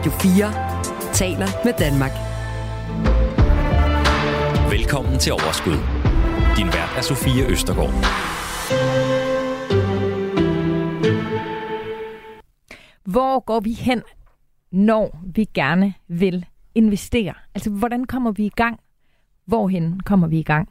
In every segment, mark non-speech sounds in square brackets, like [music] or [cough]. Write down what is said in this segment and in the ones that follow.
Radio 4 taler med Danmark. Velkommen til Overskud. Din vært er Sofie Østergaard. Hvor går vi hen, når vi gerne vil investere? Altså, hvordan kommer vi i gang? Hvorhen kommer vi i gang?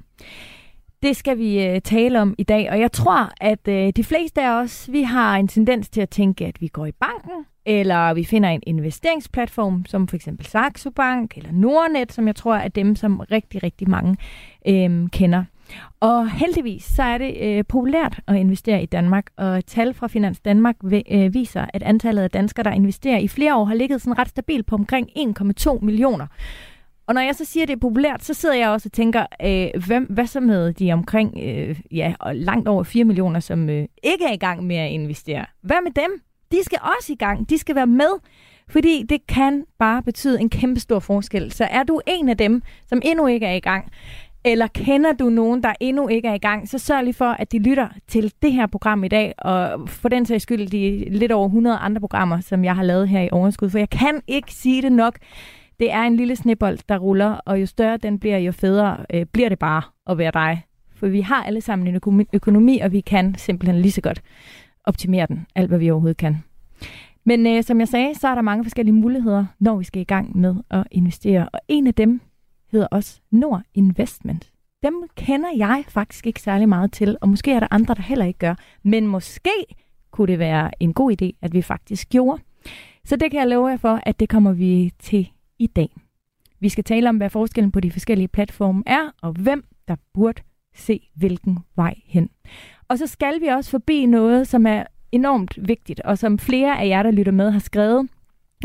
Det skal vi øh, tale om i dag, og jeg tror, at øh, de fleste af os, vi har en tendens til at tænke, at vi går i banken, eller vi finder en investeringsplatform, som for eksempel Saxo Bank eller Nordnet, som jeg tror er dem, som rigtig, rigtig mange øh, kender. Og heldigvis så er det øh, populært at investere i Danmark, og tal fra Finans Danmark øh, viser, at antallet af danskere, der investerer i flere år, har ligget sådan ret stabilt på omkring 1,2 millioner. Og når jeg så siger, at det er populært, så sidder jeg også og tænker, øh, hvem, hvad så med de omkring øh, ja, og langt over 4 millioner, som øh, ikke er i gang med at investere? Hvad med dem? De skal også i gang. De skal være med. Fordi det kan bare betyde en kæmpe stor forskel. Så er du en af dem, som endnu ikke er i gang, eller kender du nogen, der endnu ikke er i gang, så sørg lige for, at de lytter til det her program i dag, og for den sags skyld de lidt over 100 andre programmer, som jeg har lavet her i Overskud, for jeg kan ikke sige det nok. Det er en lille snebold, der ruller, og jo større den bliver, jo federe øh, bliver det bare at være dig. For vi har alle sammen en økonomi, og vi kan simpelthen lige så godt optimere den, alt hvad vi overhovedet kan. Men øh, som jeg sagde, så er der mange forskellige muligheder, når vi skal i gang med at investere. Og en af dem hedder også Nord Investment. Dem kender jeg faktisk ikke særlig meget til, og måske er der andre, der heller ikke gør. Men måske kunne det være en god idé, at vi faktisk gjorde. Så det kan jeg love jer for, at det kommer vi til i dag. Vi skal tale om, hvad forskellen på de forskellige platforme er, og hvem der burde se hvilken vej hen. Og så skal vi også forbi noget, som er enormt vigtigt, og som flere af jer, der lytter med, har skrevet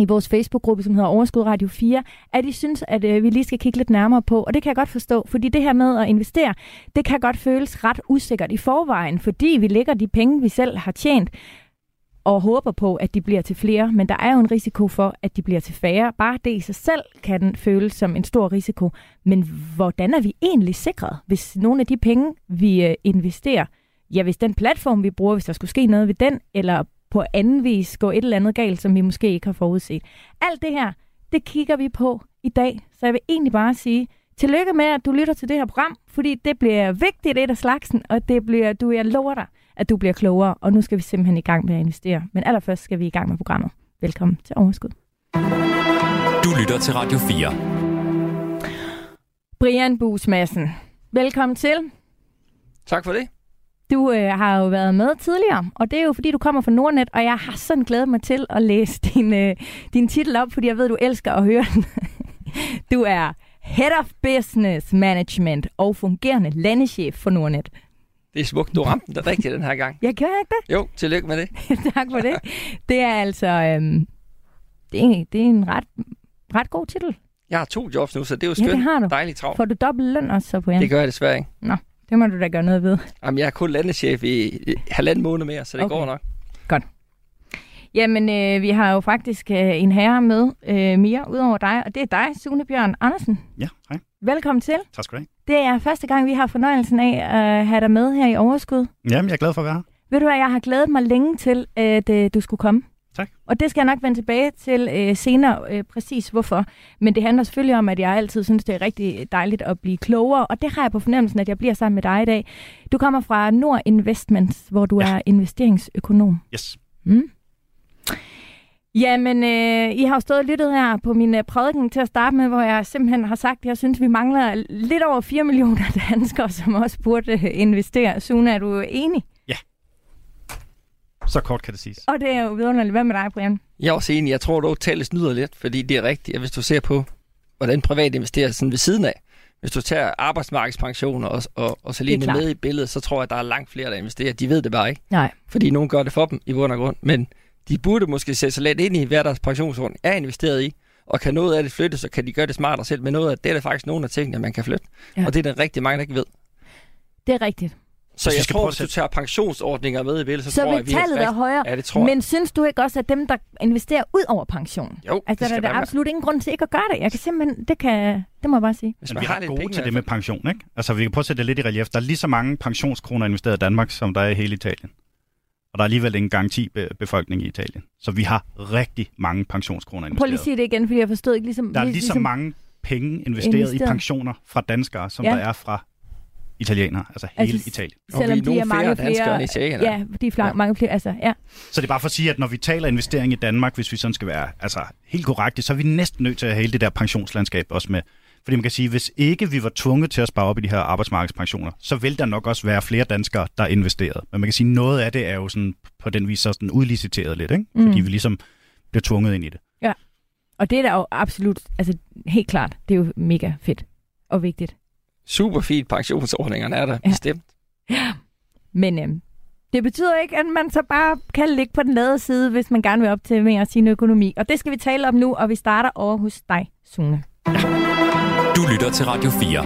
i vores Facebook-gruppe, som hedder Overskud Radio 4, at I synes, at øh, vi lige skal kigge lidt nærmere på. Og det kan jeg godt forstå, fordi det her med at investere, det kan godt føles ret usikkert i forvejen, fordi vi lægger de penge, vi selv har tjent, og håber på, at de bliver til flere, men der er jo en risiko for, at de bliver til færre. Bare det i sig selv kan den føles som en stor risiko. Men hvordan er vi egentlig sikret, hvis nogle af de penge, vi øh, investerer, ja, hvis den platform, vi bruger, hvis der skulle ske noget ved den, eller på anden vis gå et eller andet galt, som vi måske ikke har forudset. Alt det her, det kigger vi på i dag. Så jeg vil egentlig bare sige, tillykke med, at du lytter til det her program, fordi det bliver vigtigt et af slagsen, og det bliver, du, jeg lover dig, at du bliver klogere, og nu skal vi simpelthen i gang med at investere. Men allerførst skal vi i gang med programmet. Velkommen til Overskud. Du lytter til Radio 4. Brian Busmassen, velkommen til. Tak for det. Du øh, har jo været med tidligere, og det er jo fordi, du kommer fra Nordnet, og jeg har sådan glædet mig til at læse din, øh, din titel op, fordi jeg ved, du elsker at høre den. [laughs] du er Head of Business Management og fungerende landechef for Nordnet. Det er smukt. Du ramte den rigtigt den her gang. Jeg gør ikke det? Jo, tillykke med det. [laughs] tak for det. Det er altså øhm, det er, en, det er en ret, ret god titel. Jeg har to jobs nu, så det er jo skønt. Ja, det har du. Dejligt travlt. Får du dobbelt løn også så på jer? Det gør jeg desværre ikke. Nå, det må du da gøre noget ved. Jamen, jeg er kun landeschef i halvanden måned mere, så det okay. går nok. Godt. Jamen, øh, vi har jo faktisk øh, en herre med øh, mere ud over dig, og det er dig, Sune Bjørn Andersen. Ja, hej. Velkommen til. Tak skal du have. Det er første gang, vi har fornøjelsen af at have dig med her i Overskud. Jamen, jeg er glad for at være her. Ved du hvad, jeg har glædet mig længe til, at øh, du skulle komme. Tak. Og det skal jeg nok vende tilbage til øh, senere, øh, præcis hvorfor. Men det handler selvfølgelig om, at jeg altid synes, det er rigtig dejligt at blive klogere, og det har jeg på fornemmelsen, at jeg bliver sammen med dig i dag. Du kommer fra Nord Investments, hvor du ja. er investeringsøkonom. Yes. Mm. Jamen, øh, I har jo stået og lyttet her på min øh, prædiken til at starte med, hvor jeg simpelthen har sagt, at jeg synes, vi mangler lidt over 4 millioner [laughs] danskere, som også burde øh, investere. Sune, er du enig? Ja. Så kort kan det siges. Og det er jo vidunderligt. Hvad med dig, Brian? Jeg er også enig. Jeg tror dog, tallet snyder lidt, fordi det er rigtigt. Hvis du ser på, hvordan privat investerer sådan ved siden af, hvis du tager arbejdsmarkedspensioner og, og, og så lige med i billedet, så tror jeg, at der er langt flere, der investerer. De ved det bare ikke. Nej. Fordi nogen gør det for dem i bund og grund. Men de burde måske sætte sig lidt ind i, hvad deres pensionsordning er investeret i, og kan noget af det flytte, så kan de gøre det smartere selv, men noget af det er der faktisk nogle af tingene, man kan flytte. Ja. Og det er der rigtig mange, der ikke ved. Det er rigtigt. Så jeg, jeg tror, hvis du tager pensionsordninger med i billedet, så, så tror jeg, vi tallet er højere. Ja, det tror Men synes du ikke også, at dem, der investerer ud over pension? Jo, altså, det der er der absolut ingen grund til ikke at gøre det. Jeg kan simpelthen, det, kan, det må jeg bare sige. Men vi har gode til det med pension, ikke? Altså, vi kan prøve at sætte det lidt i relief. Der er lige så mange pensionskroner investeret i Danmark, som der er i hele Italien. Og der er alligevel en garantibefolkning i Italien. Så vi har rigtig mange pensionskroner investeret. Prøv lige at sige det igen, fordi jeg forstod ikke ligesom... Der er lige så mange penge investeret, investeret i pensioner fra danskere, som ja. der er fra italienere, altså hele altså, Italien. Selvom de er mange flere, flere ja, de er flere, ja. mange flere, altså, ja. Så det er bare for at sige, at når vi taler investering i Danmark, hvis vi sådan skal være altså, helt korrekte, så er vi næsten nødt til at have hele det der pensionslandskab også med. Fordi man kan sige, hvis ikke vi var tvunget til at spare op i de her arbejdsmarkedspensioner, så vil der nok også være flere danskere, der investerede. Men man kan sige, at noget af det er jo sådan, på den vis sådan udliciteret lidt, ikke? fordi mm. vi ligesom bliver tvunget ind i det. Ja, og det er da jo absolut, altså helt klart, det er jo mega fedt og vigtigt super fint, pensionsordningerne er der ja. bestemt. Ja, [laughs] men øhm, det betyder ikke, at man så bare kan ligge på den lade side, hvis man gerne vil optimere sin økonomi. Og det skal vi tale om nu, og vi starter over hos dig, Sune. Du lytter til Radio 4.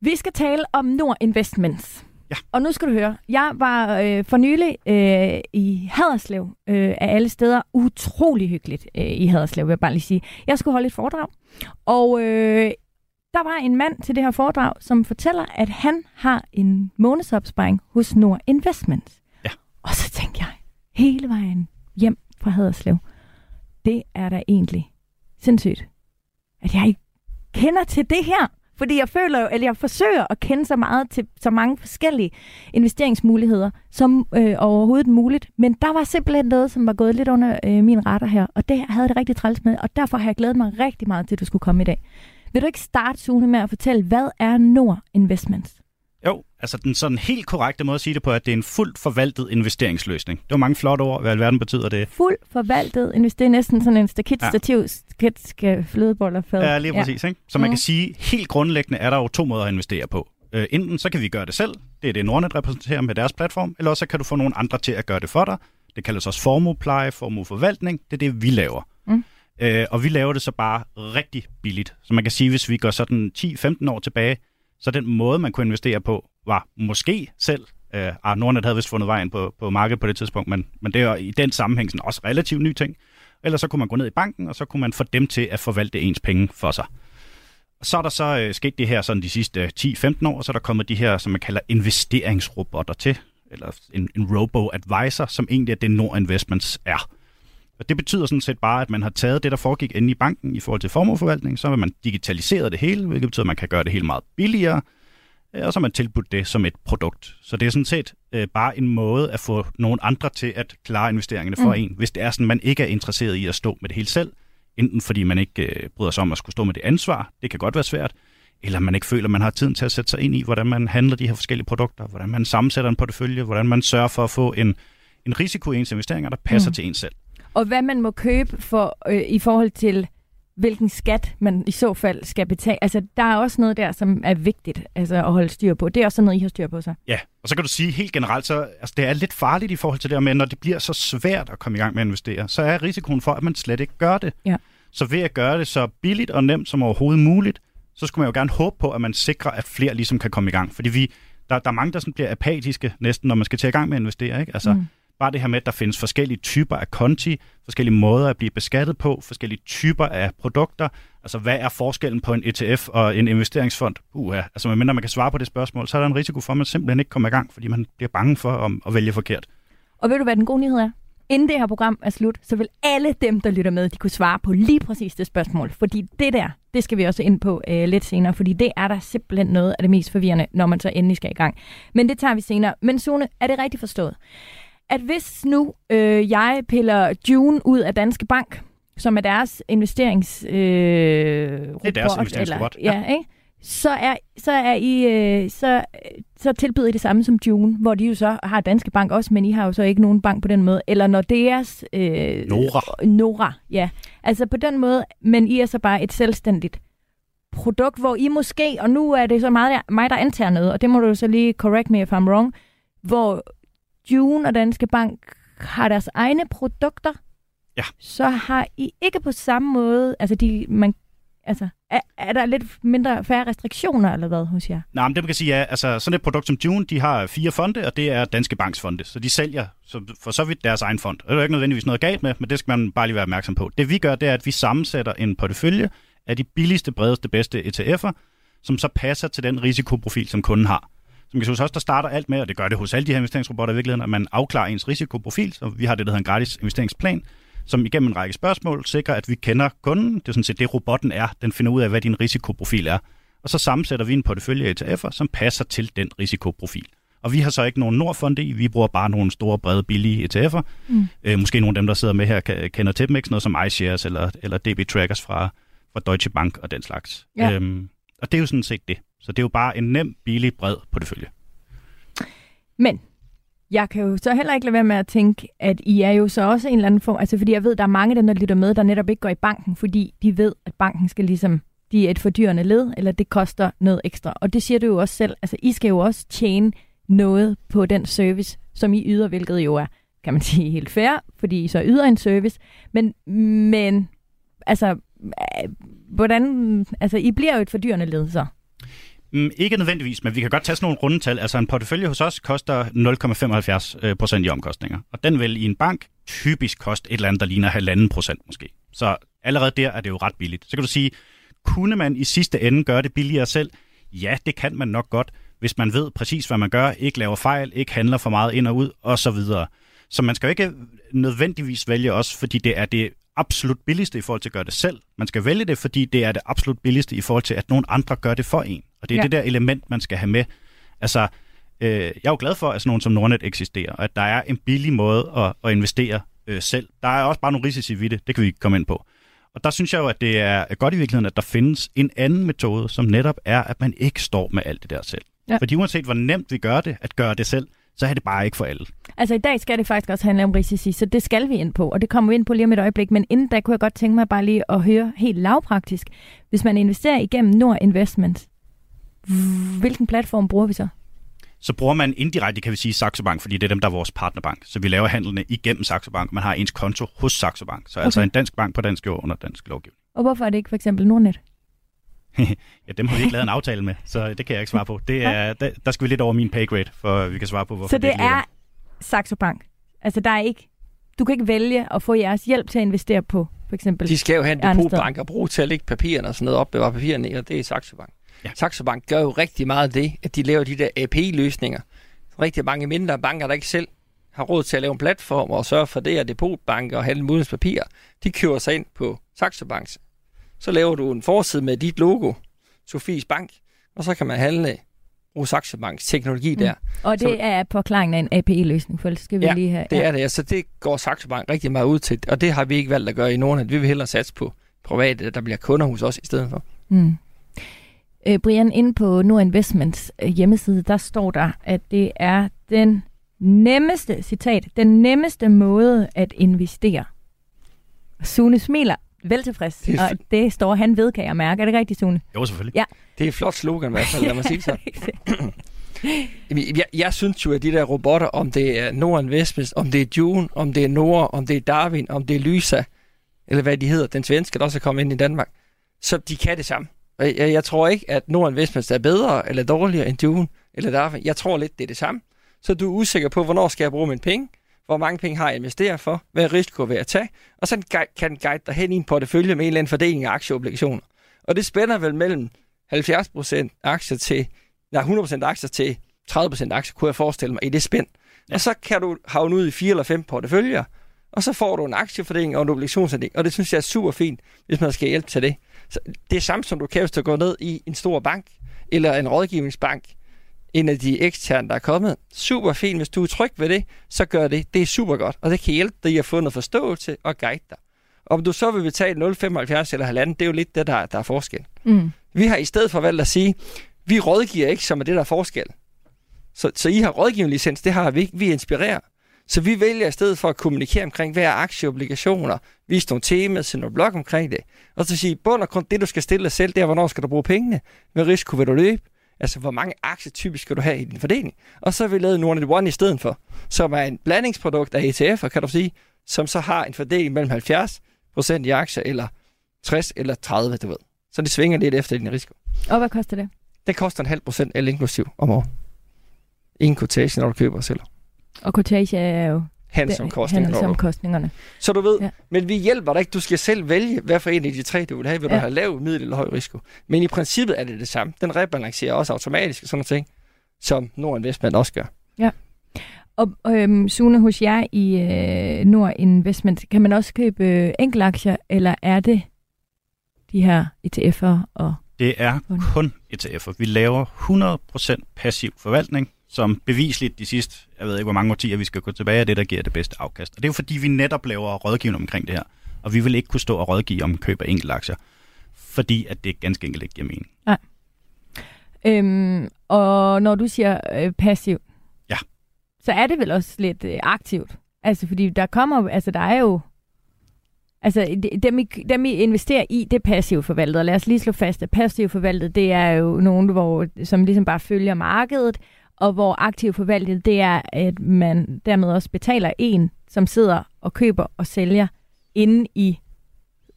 Vi skal tale om Nord Investments. Ja. Og nu skal du høre, jeg var øh, for nylig øh, i Haderslev øh, af alle steder. Utrolig hyggeligt øh, i Haderslev, vil jeg bare lige sige. Jeg skulle holde et foredrag, og øh, der var en mand til det her foredrag, som fortæller, at han har en månedsopsparing hos Nord Investments. Ja. Og så tænkte jeg, hele vejen hjem fra Haderslev, det er da egentlig sindssygt, at jeg ikke kender til det her. Fordi jeg føler jo, eller jeg forsøger at kende så meget til så mange forskellige investeringsmuligheder som øh, overhovedet muligt. Men der var simpelthen noget, som var gået lidt under øh, min retter her, og det havde det rigtig træls med, og derfor har jeg glædet mig rigtig meget til, at du skulle komme i dag. Vil du ikke starte, Sune, med at fortælle, hvad er Nord Investments? Altså den sådan helt korrekte måde at sige det på, at det er en fuldt forvaltet investeringsløsning. Det var mange flotte ord. Hvad alverden betyder det? Fuldt forvaltet investering. Næsten sådan en stakitstativ, ja. flødeboller Ja, lige præcis. Ja. Ikke? Så man kan sige, helt grundlæggende er der jo to måder at investere på. Uh, enten så kan vi gøre det selv, det er det Nordnet repræsenterer med deres platform, eller også så kan du få nogle andre til at gøre det for dig. Det kaldes også formuepleje, formueforvaltning. Det er det, vi laver. Mm. Øh, og vi laver det så bare rigtig billigt. Så man kan sige, hvis vi går sådan 10-15 år tilbage, så den måde, man kunne investere på, var måske selv, øh, ah, Nordnet havde vist fundet vejen på, på markedet på det tidspunkt, men, men det er i den sammenhæng sådan også relativt ny ting. Eller så kunne man gå ned i banken, og så kunne man få dem til at forvalte ens penge for sig. Så er der så øh, sket det her sådan de sidste øh, 10-15 år, og så er der kommet de her, som man kalder investeringsrobotter til, eller en, en robo-advisor, som egentlig er det Nord Investments er. Og det betyder sådan set bare, at man har taget det, der foregik inde i banken i forhold til formueforvaltning, så har man digitaliseret det hele, hvilket betyder, at man kan gøre det hele meget billigere, og så har man tilbudt det som et produkt. Så det er sådan set øh, bare en måde at få nogle andre til at klare investeringerne for mm. en, hvis det er sådan, man ikke er interesseret i at stå med det hele selv, enten fordi man ikke øh, bryder sig om at skulle stå med det ansvar, det kan godt være svært, eller man ikke føler, at man har tiden til at sætte sig ind i, hvordan man handler de her forskellige produkter, hvordan man sammensætter en portefølje, hvordan man sørger for at få en, en risiko i ens investeringer, der passer mm. til en selv og hvad man må købe for øh, i forhold til hvilken skat man i så fald skal betale. Altså, der er også noget der, som er vigtigt altså, at holde styr på. Det er også noget, I har styr på så. Ja, og så kan du sige helt generelt, så altså, det er lidt farligt i forhold til det med, når det bliver så svært at komme i gang med at investere, så er risikoen for, at man slet ikke gør det. Ja. Så ved at gøre det så billigt og nemt som overhovedet muligt, så skulle man jo gerne håbe på, at man sikrer, at flere ligesom kan komme i gang. Fordi vi, der, der er mange, der sådan bliver apatiske næsten, når man skal til i gang med at investere. Ikke? Altså, mm Bare det her med, at der findes forskellige typer af konti, forskellige måder at blive beskattet på, forskellige typer af produkter. Altså, hvad er forskellen på en ETF og en investeringsfond? Uha, altså, medmindre man kan svare på det spørgsmål, så er der en risiko for, at man simpelthen ikke kommer i gang, fordi man bliver bange for at, vælge forkert. Og ved du, hvad den gode nyhed er? Inden det her program er slut, så vil alle dem, der lytter med, de kunne svare på lige præcis det spørgsmål. Fordi det der, det skal vi også ind på øh, lidt senere, fordi det er der simpelthen noget af det mest forvirrende, når man så endelig skal i gang. Men det tager vi senere. Men Sune, er det rigtigt forstået? At hvis nu øh, jeg piller June ud af Danske Bank, som er deres investerings... Øh, det er deres investeringsrobot. Ja, ja. Ikke? Så, er, så, er I, øh, så, så tilbyder I det samme som June, hvor de jo så har Danske Bank også, men I har jo så ikke nogen bank på den måde. Eller når deres... Øh, Nora. Nora, ja. Altså på den måde, men I er så bare et selvstændigt produkt, hvor I måske, og nu er det så meget mig, der antager noget, og det må du så lige correct me if I'm wrong, hvor June og Danske Bank har deres egne produkter, ja. så har I ikke på samme måde, altså de, man, altså, er, er der lidt mindre færre restriktioner eller hvad hos jer? Nej, men det man kan sige er, altså sådan et produkt som June, de har fire fonde, og det er Danske Banks fonde, så de sælger så for så vidt deres egen fond. Det er jo ikke nødvendigvis noget galt med, men det skal man bare lige være opmærksom på. Det vi gør, det er, at vi sammensætter en portefølje af de billigste, bredeste, bedste ETF'er, som så passer til den risikoprofil, som kunden har. Som kan også, der starter alt med, og det gør det hos alle de her investeringsrobotter i virkeligheden, at man afklarer ens risikoprofil. Så vi har det, der hedder en gratis investeringsplan, som igennem en række spørgsmål sikrer, at vi kender kunden. Det er sådan set det, robotten er. Den finder ud af, hvad din risikoprofil er. Og så sammensætter vi en portefølje ETF'er, som passer til den risikoprofil. Og vi har så ikke nogen Nordfond i, vi bruger bare nogle store, brede, billige ETF'er. Mm. Øh, måske nogle af dem, der sidder med her, kender til dem, ikke? Noget som iShares eller, eller DB Trackers fra, fra Deutsche Bank og den slags. Ja. Øhm, og det er jo sådan set det. Så det er jo bare en nem, billig, bred portefølje. Men jeg kan jo så heller ikke lade være med at tænke, at I er jo så også en eller anden form, altså fordi jeg ved, der er mange af dem, der lytter med, der netop ikke går i banken, fordi de ved, at banken skal ligesom, de er et fordyrende led, eller det koster noget ekstra. Og det siger du jo også selv, altså I skal jo også tjene noget på den service, som I yder, hvilket jo er, kan man sige, helt fair, fordi I så yder en service. Men, men altså, hvordan, altså I bliver jo et fordyrende led så. Mm, ikke nødvendigvis, men vi kan godt tage sådan nogle rundetal. Altså en portefølje hos os koster 0,75 procent i omkostninger. Og den vil i en bank typisk koste et eller andet, der ligner halvanden procent måske. Så allerede der er det jo ret billigt. Så kan du sige, kunne man i sidste ende gøre det billigere selv? Ja, det kan man nok godt, hvis man ved præcis, hvad man gør, ikke laver fejl, ikke handler for meget ind og ud, og så videre. Så man skal jo ikke nødvendigvis vælge os, fordi det er det absolut billigste i forhold til at gøre det selv. Man skal vælge det, fordi det er det absolut billigste i forhold til, at nogen andre gør det for en. Og det er ja. det der element, man skal have med. Altså, øh, jeg er jo glad for, at sådan nogen som Nordnet eksisterer, og at der er en billig måde at, at investere øh, selv. Der er også bare nogle risici ved det, det kan vi komme ind på. Og der synes jeg jo, at det er godt i virkeligheden, at der findes en anden metode, som netop er, at man ikke står med alt det der selv. Ja. Fordi uanset hvor nemt vi gør det, at gøre det selv, så er det bare ikke for alle. Altså i dag skal det faktisk også handle om risici, så det skal vi ind på, og det kommer vi ind på lige om et øjeblik. Men inden da kunne jeg godt tænke mig bare lige at høre helt lavpraktisk. Hvis man investerer igennem Nord Investment, hvilken platform bruger vi så? Så bruger man indirekte, kan vi sige, Saxo Bank, fordi det er dem, der er vores partnerbank. Så vi laver handlene igennem Saxo Bank. Man har ens konto hos Saxo Bank. Så altså okay. altså en dansk bank på dansk jord under dansk lovgivning. Og hvorfor er det ikke for eksempel Nordnet? [laughs] ja, dem har vi ikke lavet en aftale med, så det kan jeg ikke svare på. Det er, der, der skal vi lidt over min pay grade, for vi kan svare på, hvorfor Så det, det er Saxo Bank? Altså, der er ikke, du kan ikke vælge at få jeres hjælp til at investere på, for eksempel De skal jo have en depotbank og bruge til at lægge papirerne og sådan noget, opbevare papirerne i, og det er Saxo Bank. Ja. Saxo Bank gør jo rigtig meget af det, at de laver de der API-løsninger. Rigtig mange mindre banker, der ikke selv har råd til at lave en platform og sørge for det, at depotbanker og handle muligheds papir, de kører sig ind på Saxo Banks så laver du en forside med dit logo, Sofies Bank, og så kan man handle Saxo Banks teknologi mm. der. Og det så, er påklaringen af en API-løsning, for det skal vi ja, lige have. det ja. er det. Altså, det går Saxo Bank rigtig meget ud til, og det har vi ikke valgt at gøre i nogen. Vi vil hellere satse på private, der bliver kunder hos os i stedet for. Mm. Øh, Brian, inde på Nord Investments øh, hjemmeside, der står der, at det er den nemmeste, citat, den nemmeste måde at investere. Sune smiler vel tilfreds. Det og det står han ved, kan jeg mærke. Er det rigtigt, Sune? Jo, selvfølgelig. Ja. Det er et flot slogan i hvert fald, lad mig sige så. [laughs] [clears throat] jeg, jeg synes jo, at de der robotter, om det er Nord Investments, om det er June, om det er Nord, om det er Darwin, om det er Lysa, eller hvad de hedder, den svenske, der også er kommet ind i Danmark, så de kan det samme. Jeg, jeg, jeg tror ikke, at Nord Investments er bedre eller dårligere end June eller Darwin. Jeg tror lidt, det er det samme. Så du er usikker på, hvornår skal jeg bruge mine penge, hvor mange penge har jeg investeret for, hvad risiko vil jeg tage, og så kan den guide dig hen i en portefølje med en eller anden fordeling af aktieobligationer. Og det spænder vel mellem 70% aktier til, nej, 100% aktier til 30% aktier, kunne jeg forestille mig, i det spænd. Ja. Og så kan du havne ud i fire eller fem porteføljer, og så får du en aktiefordeling og en obligationsfordeling, og det synes jeg er super fint, hvis man skal hjælpe til det. Så det er samme som du kan, hvis du går ned i en stor bank, eller en rådgivningsbank, en af de eksterne, der er kommet. Super fint. Hvis du er tryg ved det, så gør det. Det er super godt. Og det kan hjælpe dig at få noget forståelse og guide dig. Om du så vil betale 0,75 eller halvanden, det er jo lidt det, der, der er forskel. Mm. Vi har i stedet for valgt at sige, vi rådgiver ikke, som er det, der er forskel. Så, så I har rådgivningslicens, det har vi ikke. Vi inspirerer. Så vi vælger i stedet for at kommunikere omkring, hvad er aktieobligationer, vise nogle temaer, sende nogle blog omkring det. Og så sige, bund og grund, det du skal stille dig selv, det er, hvornår skal du bruge pengene? Hvad risiko vil du løbe? Altså, hvor mange aktier typisk skal du have i din fordeling? Og så har vi lavet Nordnet One i stedet for, som er en blandingsprodukt af ETF'er, kan du sige, som så har en fordeling mellem 70% i aktier, eller 60 eller 30, du ved. Så det svinger lidt efter din risiko. Og hvad koster det? Det koster en halv procent el inklusiv om året. Ingen quotation, når du køber og sælger. Og quotation er jo handelsomkostningerne. handelsomkostningerne. Så du ved, ja. men vi hjælper dig ikke. Du skal selv vælge, hvad for en af de tre, du vil have. Vil ja. du have lav, middel eller høj risiko? Men i princippet er det det samme. Den rebalancerer også automatisk og sådan noget ting. som Nordinvestment også gør. Og øhm, Sune, hos jer i øh, Nord Investment, kan man også købe øh, enkeltaktier, eller er det de her ETF'er og Det er kun ETF'er. Vi laver 100% passiv forvaltning, som bevisligt de sidste, jeg ved ikke hvor mange årtier, vi skal gå tilbage, er det, der giver det bedste afkast. Og det er jo fordi, vi netop laver rådgivning omkring det her. Og vi vil ikke kunne stå og rådgive om køb af enkeltaktier, fordi at det ganske enkelt ikke giver mening. Øhm, og når du siger øh, passiv, Ja. så er det vel også lidt øh, aktivt. Altså, fordi der kommer altså der er jo, altså de- dem I, dem I investerer i, det er passivt forvaltet. Og lad os lige slå fast, at passivt forvaltet, det er jo nogen, hvor, som ligesom bare følger markedet, og hvor aktivt forvaltet, det er, at man dermed også betaler en, som sidder og køber og sælger inde i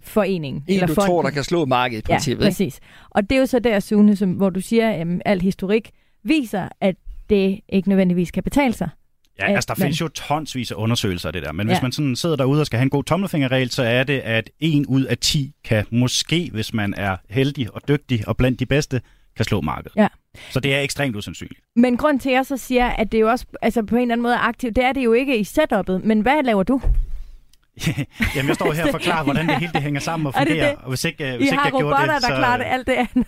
foreningen. En, du tror, fonden. der kan slå markedet i Ja, princippet. ikke? præcis. Og det er jo så der, Sune, som, hvor du siger, at al historik viser, at det ikke nødvendigvis kan betale sig. Ja, At altså der man- findes jo tonsvis af undersøgelser af det der, men ja. hvis Ja. man sådan sidder derude og skal have en god tommelfingerregel, så er det, at en ud af 10 kan måske, hvis man er heldig og dygtig og blandt de bedste, kan slå markedet. Ja. Så det er ekstremt usandsynligt. Men grund til, at jeg så siger, at det jo også altså på en eller anden måde er aktivt, det er det jo ikke i setup'et. Men hvad laver du? [laughs] Jamen, jeg står her og forklarer, hvordan det hele det hænger sammen og Er det fungerer. det? Og hvis ikke, Vi hvis ikke har jeg gjorde robotter, det, der så... klarer det alt det andet.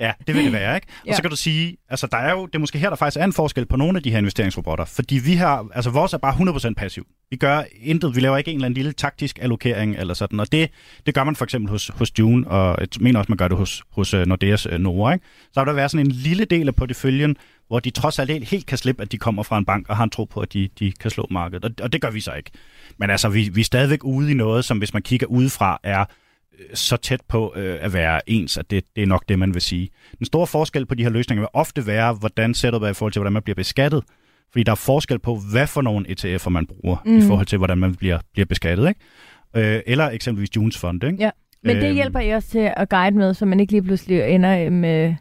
Ja, det vil det være, ikke? Og Ja. så kan du sige, altså der er jo, det er måske her, der faktisk er en forskel på nogle af de her investeringsrobotter, fordi vi har, altså vores er bare 100% passiv. Vi gør intet, vi laver ikke en eller anden lille taktisk allokering eller sådan, og det, det gør man for eksempel hos, hos June, og jeg mener også, man gør det hos, hos uh, Nordeas uh, Nora, ikke? Så vil der være sådan en lille del af porteføljen, hvor de trods alt helt, helt kan slippe, at de kommer fra en bank og har en tro på, at de, de kan slå markedet, og, og det gør vi så ikke. Men altså, vi, vi er stadigvæk ude i noget, som hvis man kigger udefra, er øh, så tæt på øh, at være ens, at det, det er nok det, man vil sige. Den store forskel på de her løsninger vil ofte være, hvordan setupet er i forhold til, hvordan man bliver beskattet. Fordi der er forskel på, hvad for nogle ETF'er man bruger, mm. i forhold til, hvordan man bliver, bliver beskattet. Ikke? Øh, eller eksempelvis Junes fond. Ikke? Ja. Men det Øhm. hjælper I også til at guide med, så man ikke lige pludselig ender med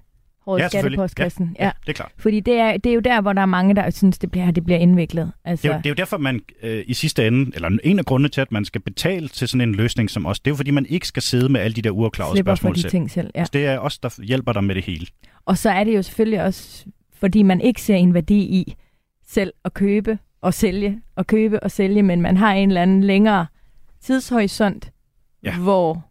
hårdt Ja, ja, skattepostkassen. Ja, det er klart. Fordi det er, det er jo der, hvor der er mange, der synes, det bliver, det bliver indviklet. Altså, Det er, jo, det er jo derfor, man øh, i sidste ende, eller en af grundene til, at man skal betale til sådan en løsning som os, det er jo fordi, man ikke skal sidde med alle de der uafklarede spørgsmål de selv. ting selv. Ja. Så det er os, der hjælper dig med det hele. Og så er det jo selvfølgelig også, fordi man ikke ser en værdi i selv at købe og sælge, og købe og sælge, men man har en eller anden længere tidshorisont, Ja. hvor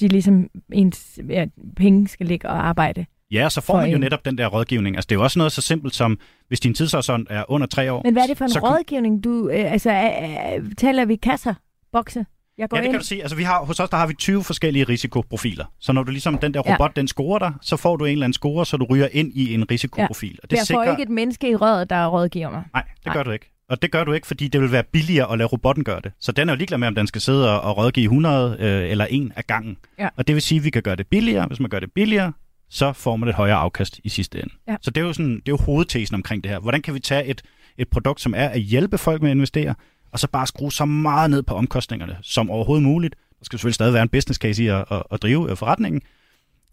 de ligesom ens ja, penge skal ligge og arbejde. Ja, så får man jo en. netop den der rådgivning. Altså, det er jo også noget så simpelt som, hvis din tidshorisont er under tre år. Men hvad er det for en så rådgivning, du... Øh, altså, øh, taler vi kasser, bokse? Jeg går Ja, det ind. kan du sige. Altså, vi har, hos os der har vi 20 forskellige risikoprofiler. Så når du ligesom den der Ja. robot, den scorer dig, så får du en eller anden score, så du ryger ind i en risikoprofil. Og det jeg får sikrer... ikke et menneske i røret, der rådgiver mig. Nej, det Nej. gør du ikke. Og det gør du ikke, fordi det vil være billigere at lade robotten gøre det. Så den er jo ligeglad med, om den skal sidde og, og rådgive 100 øh, eller en af gangen. Ja. Og det vil sige, at vi kan gøre det billigere. Hvis man gør det billigere, så får man et højere afkast i sidste ende. Ja. Så det er, jo sådan, det er jo hovedtesen omkring det her. Hvordan kan vi tage et, et produkt, som er at hjælpe folk med at investere, og så bare skrue så meget ned på omkostningerne som overhovedet muligt. Der skal selvfølgelig stadig være en business case i at, at, at drive øh, forretningen,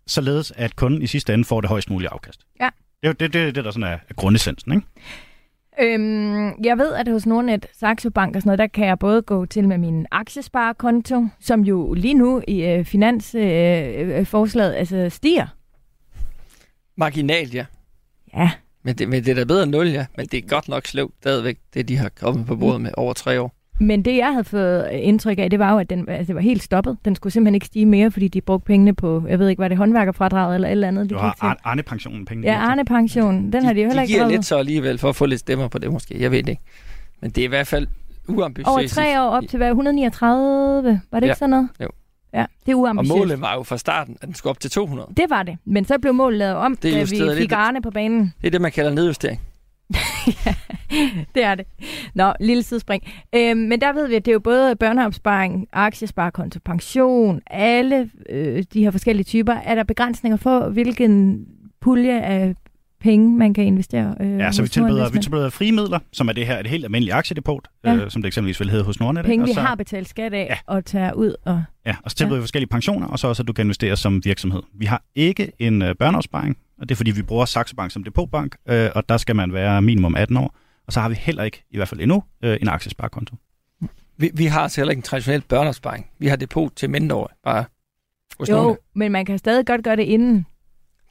således at kunden i sidste ende får det højst mulige afkast. Ja. Det er det, det, det der sådan er, er grundessensen, ikke? Øhm, jeg ved, at hos Nordnet, Saxo Bank og sådan noget, der kan jeg både gå til med min aktiesparekonto, som jo lige nu i øh, finansforslaget øh, forslaget, altså stiger. Marginalt, ja. Ja, Men det, men det er da bedre end 0, ja. Men det er godt nok sløvt stadigvæk, det de har kommet på bordet med over tre år. men det jeg havde fået indtryk af, det var jo, at den, altså, det var helt stoppet. Den skulle simpelthen ikke stige mere, fordi de brugte pengene på, jeg ved ikke, var det håndværkerfradraget eller et eller andet. de Du gik har til. Ar- Arne-pensionen penge. Ja, Arne-pension, den har de jo heller de ikke giver lidt så alligevel for at få lidt stemmer på det måske. Jeg ved det ikke. Men det er i hvert fald uambitiøst. Over tre år op til hvad, 139, var det Ja. ikke sådan noget? Jo. Ja, det er Og uambitiøst. målet var jo fra starten, at den skulle op til 200. Det var det, men så blev målet lavet om, Det da vi fik. Arne på banen. Det er det, man kalder nedjustering. [laughs] det er det. Nå, lille sidespring. Øhm, men der ved vi, at det er jo både børneopsparing, aktiesparekonto, pension, alle øh, de her forskellige typer. Er der begrænsninger for, hvilken pulje af penge, man kan investere? Øh, Ja, så vi tilbyder, vi tilbyder frie midler, som er det her et helt almindeligt aktiedepot, Ja. ja. øh, som det eksempelvis vil hedde hos Nordnet. Penge, og vi så, har betalt skat af Ja. og tager ud. Og... Ja, og så tilbyder vi forskellige pensioner, og så også, at du kan investere som virksomhed. Vi har ikke en øh, børneopsparing, og det er fordi, vi bruger Saxo Bank som depotbank, øh, og der skal man være minimum 18 år. Og så har vi heller ikke, i hvert fald endnu, øh, en aktiesparekonto. Vi, vi har altså heller ikke en traditionel børneopsparing. Vi har depot til mindreårige, bare hos Jo, nogle. men man kan stadig godt gøre det inden.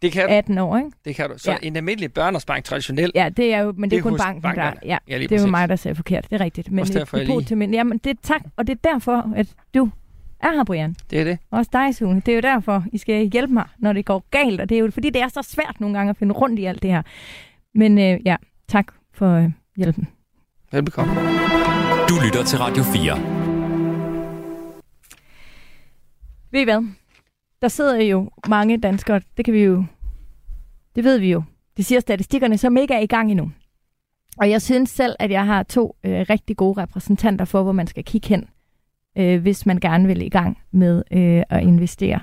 Det kan du. 18 år, ikke? Det kan du. Så Ja. en almindelig børneopsparing traditionelt, Ja, det er jo, men det, Det er kun banken, bankerne. der... Ja, Ja, det er jo mig, der sagde forkert. Det er rigtigt. Men Også et derfor, jeg depot lige- til min... Jamen, det er tak. Og det er derfor, at du er her, Brian. det er det. Også dig, Sune. Det er jo derfor, I skal hjælpe mig, når det går galt. Og det er jo fordi, det er så svært nogle gange at finde rundt i alt det her. Men øh, ja, tak for øh, hjælpen. Velbekomme. Du lytter til Radio 4. Ved I hvad? Der sidder jo mange danskere, det kan vi jo, det ved vi jo, det siger statistikkerne, som ikke er i gang endnu. Og jeg synes selv, at jeg har to øh, rigtig gode repræsentanter for, hvor man skal kigge hen, øh, hvis man gerne vil i gang med øh, at investere.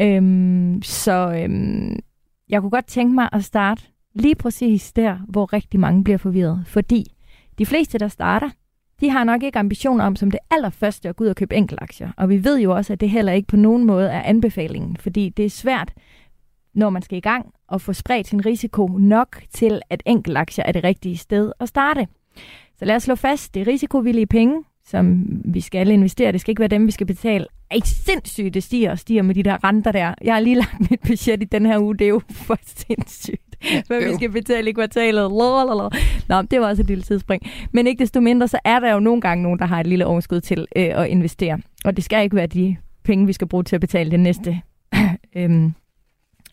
Øhm, så øhm, jeg kunne godt tænke mig at starte lige præcis der, hvor rigtig mange bliver forvirret. Fordi de fleste, der starter, de har nok ikke ambitioner om som det allerførste at gå ud og købe enkeltaktier. Og vi ved jo også, at det heller ikke på nogen måde er anbefalingen, fordi det er svært, når man skal i gang, at få spredt sin risiko nok til, at enkeltaktier er det rigtige sted at starte. Så lad os slå fast, det er risikovillige penge, som vi skal investere. Det skal ikke være dem, vi skal betale. Ej, sindssygt, det stiger og stiger med de der renter der. Jeg har lige lagt mit budget i den her uge. Det er jo for [laughs] sindssygt, [laughs] hvad vi skal betale i kvartalet. Lalalala. Nå, det var også et lille tidsspring. Men ikke desto mindre, så er der jo nogle gange nogen, der har et lille overskud til øh, at investere. Og det skal ikke være de penge, vi skal bruge til at betale det næste [clears throat] øhm,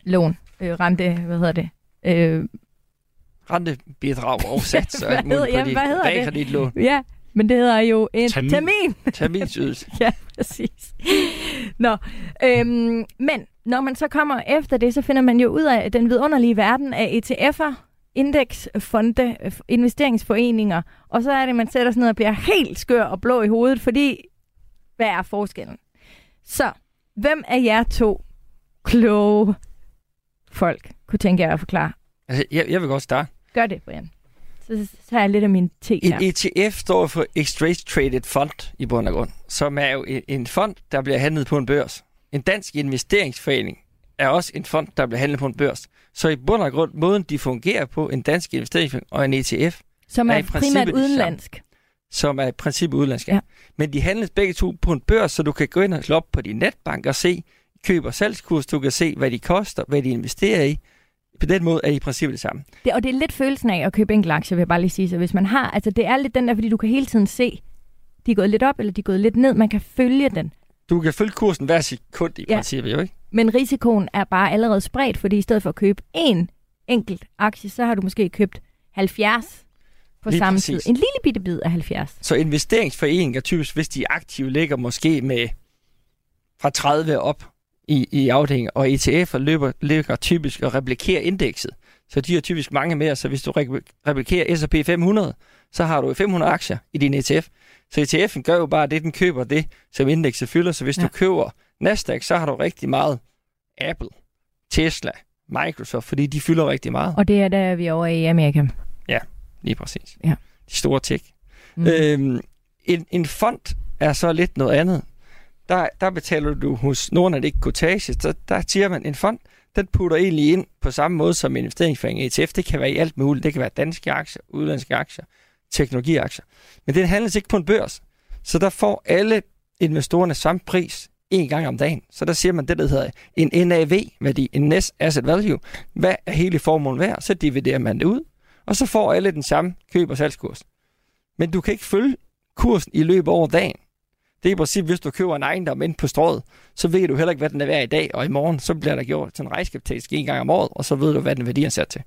lån. Øh, rente, hvad hedder det? Øh, Rentebidrag og sats og Hvad alt muligt hedder- på jamen, hedder det? realkreditlån. ja, men det hedder jo en Termin. termin. Terminsydelse. [laughs] ja, præcis. Nå, øhm, men når man så kommer efter det, så finder man jo ud af den vidunderlige verden af ETF'er, indeksfonde, investeringsforeninger, og så er det, man sætter sig ned og bliver helt skør og blå i hovedet, fordi hvad er forskellen? Så, hvem af jer to kloge folk kunne tænke jer at forklare? Altså, jeg, jeg vil godt starte. Gør det, Brian. Så, så tager jeg lidt af min te her. ETF står for Exchange Traded Fund i bund og grund, som er jo en, en fond, der bliver handlet på en børs. En dansk investeringsforening er også en fond, der bliver handlet på en børs. Så i bund og grund, måden de fungerer på, en dansk investeringsforening og en ETF, Som er er i primært udenlandsk. som er i princippet udlandsk. Ja. Ja. Men de handles begge to på en børs, så du kan gå ind og slå op på din netbank og se køb- og salgskurs. Du kan se, hvad de koster, hvad de investerer i. På den måde er de i princippet det samme. Det, og det er lidt følelsen af at købe enkelte aktier, vil jeg bare lige sige. Så hvis man har, altså det er lidt den der, fordi du kan hele tiden se, de er gået lidt op, eller de er gået lidt ned. Man kan følge den. Du kan følge kursen hver sekund i Ja. princippet, jo ikke? Men risikoen er bare allerede spredt, fordi i stedet for at købe én enkelt aktie, så har du måske købt 70 på Lige samme præcis. tid. En lille bitte bid af 70. Så investeringsforeninger typisk, hvis de er aktive, ligger måske med fra 30 op i, i afdelingen, og ETF'er løber, ligger typisk og replikerer indekset. Så de har typisk mange mere, så hvis du re- replikerer S&P 500, så har du 500 aktier i din ETF. Så ETF'en gør jo bare det, den køber det, som indekset fylder. Så hvis Ja. ja. du køber Nasdaq, så har du rigtig meget Apple, Tesla, Microsoft, fordi de fylder rigtig meget. Og det er der, vi er over i Amerika. Lige præcis. Ja. De store tech. Mm. Øhm, en, en fond er så lidt noget andet. Der, der betaler du hos Nordnet Cotage, så der siger man, en fond, den putter egentlig ind på samme måde som en investeringsforening ETF. Det kan være i alt muligt. Det kan være danske aktier, udlandske aktier, teknologiaktier. Men den handles ikke på en børs. Så der får alle investorerne samme pris en gang om dagen. Så der siger man det, der hedder en NAV-værdi, en Net Asset Value. Hvad er hele formålet værd? Så dividerer man det ud, og så får alle den samme køb- og salgskurs. Men du kan ikke følge kursen i løbet over dagen. Det er i princippet, hvis du køber en ejendom ind på strået, så ved du heller ikke, hvad den er værd i dag, og i morgen, så bliver der gjort til en regnskabstekst en gang om året, og så ved du, hvad den værdi er sat til.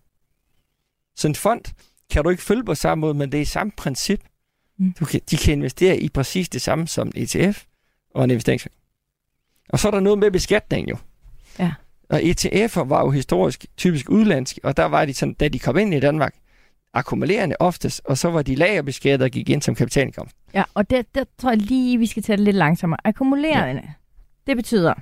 Så en fond kan du ikke følge på samme måde, men det er samme princip. Mm. Du kan, de kan investere i præcis det samme som en ETF og en investeringsfond. Og så er der noget med beskatning jo. Ja. Og ETF'er var jo historisk typisk udlandske, og der var de sådan, da de kom ind i Danmark, akkumulerende oftest, og så var de lagerbeskattet og gik ind som kapitalindkomst. Ja, og det, der tror jeg lige, vi skal tage det lidt langsommere. Akkumulerende, ja. det betyder,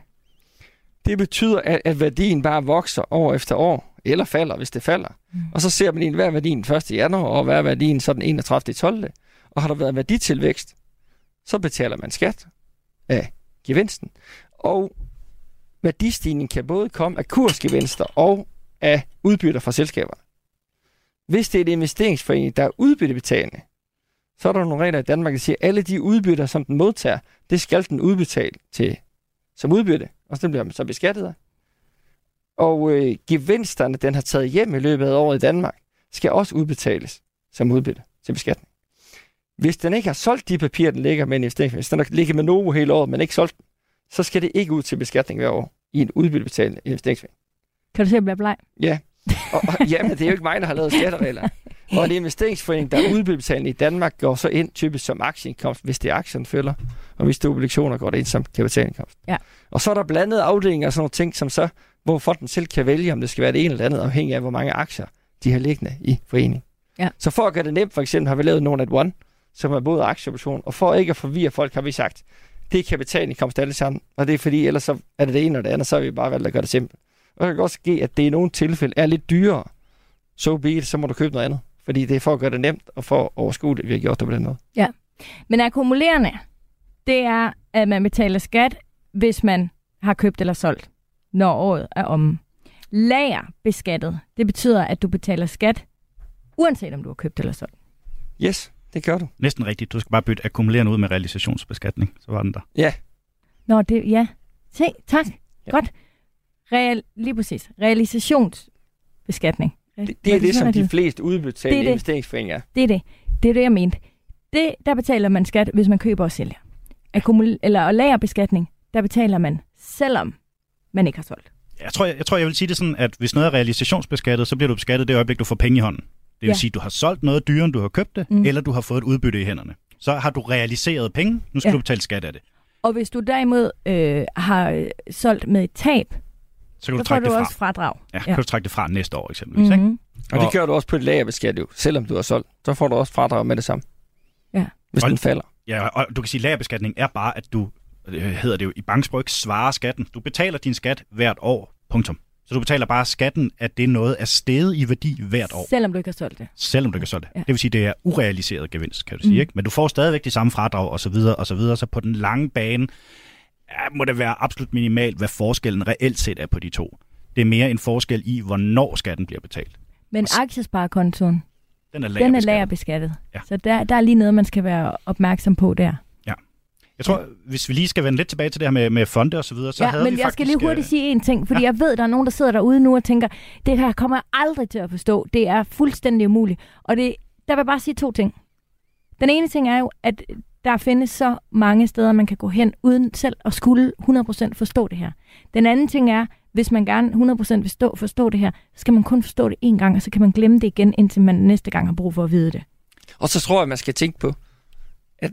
Det betyder, at, at værdien bare vokser år efter år, eller falder, hvis det falder. Mm. Og så ser man en, hvad er værdien 1. januar, og hvad er værdien så den 31. 12. Og har der været værditilvækst, så betaler man skat af gevinsten. Og værdistigning kan både komme af kursgevinster og af udbytter fra selskaberne. Hvis det er et investeringsforening, der er udbyttebetalende, så er der nogle regler i Danmark, der siger, at alle de udbytter, som den modtager, det skal den udbetale til som udbytte, og så bliver man så beskattet af. Og øh, gevinsterne, den har taget hjem i løbet af året i Danmark, skal også udbetales som udbytte til beskatning. Hvis den ikke har solgt de papirer, den ligger med en investering, hvis den har ligget med Novo hele året, men ikke solgt dem, så skal det ikke ud til beskatning hver år i en udbyttebetalt investeringsforening. Kan du se, at jeg bliver bleg? Ja, og, og, jamen, det er jo ikke mig, der har lavet skatteregler. Og en investeringsforening, der er udbyttebetaling i Danmark, går så ind typisk som aktieindkomst, hvis det er aktien følger, og hvis det er obligationer, går det ind som kapitalindkomst. Ja. Og så er der blandet afdelinger og sådan nogle ting, som så, hvor fonden selv kan vælge, om det skal være det ene eller andet, afhængig af, hvor mange aktier de har liggende i foreningen. Ja. Så for at gøre det nemt, for eksempel har vi lavet nogen at one, som er både aktieoption, og for ikke at forvirre folk, har vi sagt, det er kapitalindkomst alle sammen, og det er fordi, ellers så er det det ene og det andet, så har vi bare valgt at gøre det simpelt. Og det kan også ske, at det i nogle tilfælde er lidt dyrere. Så be it, så må du købe noget andet. Fordi det er for at gøre det nemt og for at overskue det, vi har gjort det på den måde. Men akkumulerende, det er, at man betaler skat, hvis man har købt eller solgt, når året er omme. Lager beskattet, det betyder, at du betaler skat, uanset om du har købt eller solgt. Yes, det gør du. Næsten rigtigt. Du skal bare bytte akkumulerende ud med realisationsbeskatning. Så var den der. Ja, Nå, det, ja. Se, tak. Ja. Godt. Real, lige præcis. Realisationsbeskatning. det, det er det, som de fleste udbetalte det. investeringsforeninger er. Det er det. Det er det, jeg mente. Det, der betaler man skat, hvis man køber og sælger. Akkumul- eller og lagerbeskatning, der betaler man, selvom man ikke har solgt. Jeg tror, jeg, jeg tror, jeg vil sige det sådan, at hvis noget er realisationsbeskattet, så bliver du beskattet det øjeblik, du får penge i hånden. Det vil Ja. sige, at du har solgt noget dyrere, end du har købt det, Mm. eller du har fået et udbytte i hænderne. Så har du realiseret penge, nu skal Ja. ja. du betale skat af det. Og hvis du derimod øh, har øh, solgt med et tab, Så kan så du får trække du det fra. også fradrag. Ja, kan du trække det fra næste år eksempelvis. Mm. Mm-hmm. Og det Og- gør du også på et lagerbeskat jo. Selvom du har solgt, så får du også fradrag med det samme. Ja. Hvis Hold- den falder. Ja, og du kan sige, at lagerbeskatning er bare, at du, det hedder det jo i banksprog, ikke svarer skatten. Du betaler din skat hvert år, punktum. Så du betaler bare skatten, at det er noget er steget i værdi hvert år, Selvom du ikke har solgt det. selvom du ikke har solgt det. Ja. Det vil sige, det er urealiseret gevinst, kan du sige. Mm. Ikke? Men du får stadigvæk de samme fradrag og så videre og så videre. Så på den lange bane ja, må det være absolut minimalt, hvad forskellen reelt set er på de to. Det er mere en forskel i, hvornår skatten bliver betalt. Men aktiesparekontoen, Den er den er lagerbeskattet. lagerbeskattet. Ja. Så der, der er lige noget, man skal være opmærksom på der. Jeg tror, hvis vi lige skal vende lidt tilbage til det her med, med fonde og så videre, så ja, havde men vi jeg faktisk... skal lige hurtigt øh, sige en ting, fordi ja. jeg ved, der er nogen, der sidder derude nu og tænker, det her kommer jeg aldrig til at forstå. Det er fuldstændig umuligt. Og det, der vil jeg bare sige to ting. Den ene ting er jo, at der findes så mange steder, man kan gå hen, uden selv at skulle 100% forstå det her. Den anden ting er, hvis man gerne 100% vil stå, forstå det her, så skal man kun forstå det én gang, og så kan man glemme det igen, indtil man næste gang har brug for at vide det. Og så tror jeg, man skal tænke på,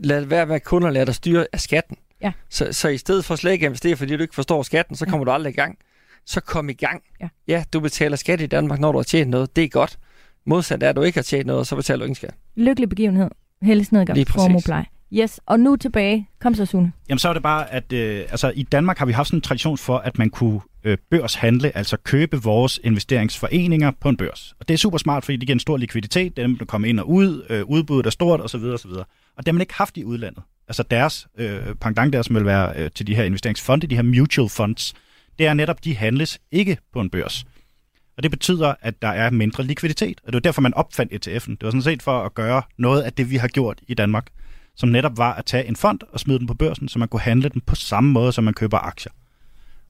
lad være med kun at lade dig styre af skatten. Ja. Så, så i stedet for slet ikke at investere, fordi du ikke forstår skatten, så Ja. kommer du aldrig i gang. Så kom i gang. Ja. ja, du betaler skat i Danmark, når du har tjent noget. Det er godt. Modsat er, at du ikke har tjent noget, så betaler du ingen skat. Lykkelig begivenhed. Helles Nedgaard, præcis. Yes, og nu tilbage. Kom så, Sune. Jamen så er det bare, at øh, altså, i Danmark har vi haft sådan en tradition for, at man kunne øh, børshandle, altså købe vores investeringsforeninger på en børs. Og det er super smart, fordi det giver en stor likviditet, det er nemt at komme ind og ud, øh, udbuddet er stort osv. osv. Og det har man ikke haft i udlandet. Altså deres øh, pendant der, som vil være øh, til de her investeringsfonde, de her mutual funds, det er netop, de handles ikke på en børs. Og det betyder, at der er mindre likviditet. Og det var derfor, man opfandt ETF'en. Det var sådan set for at gøre noget af det, vi har gjort i Danmark som netop var at tage en fond og smide den på børsen, så man kunne handle den på samme måde, som man køber aktier.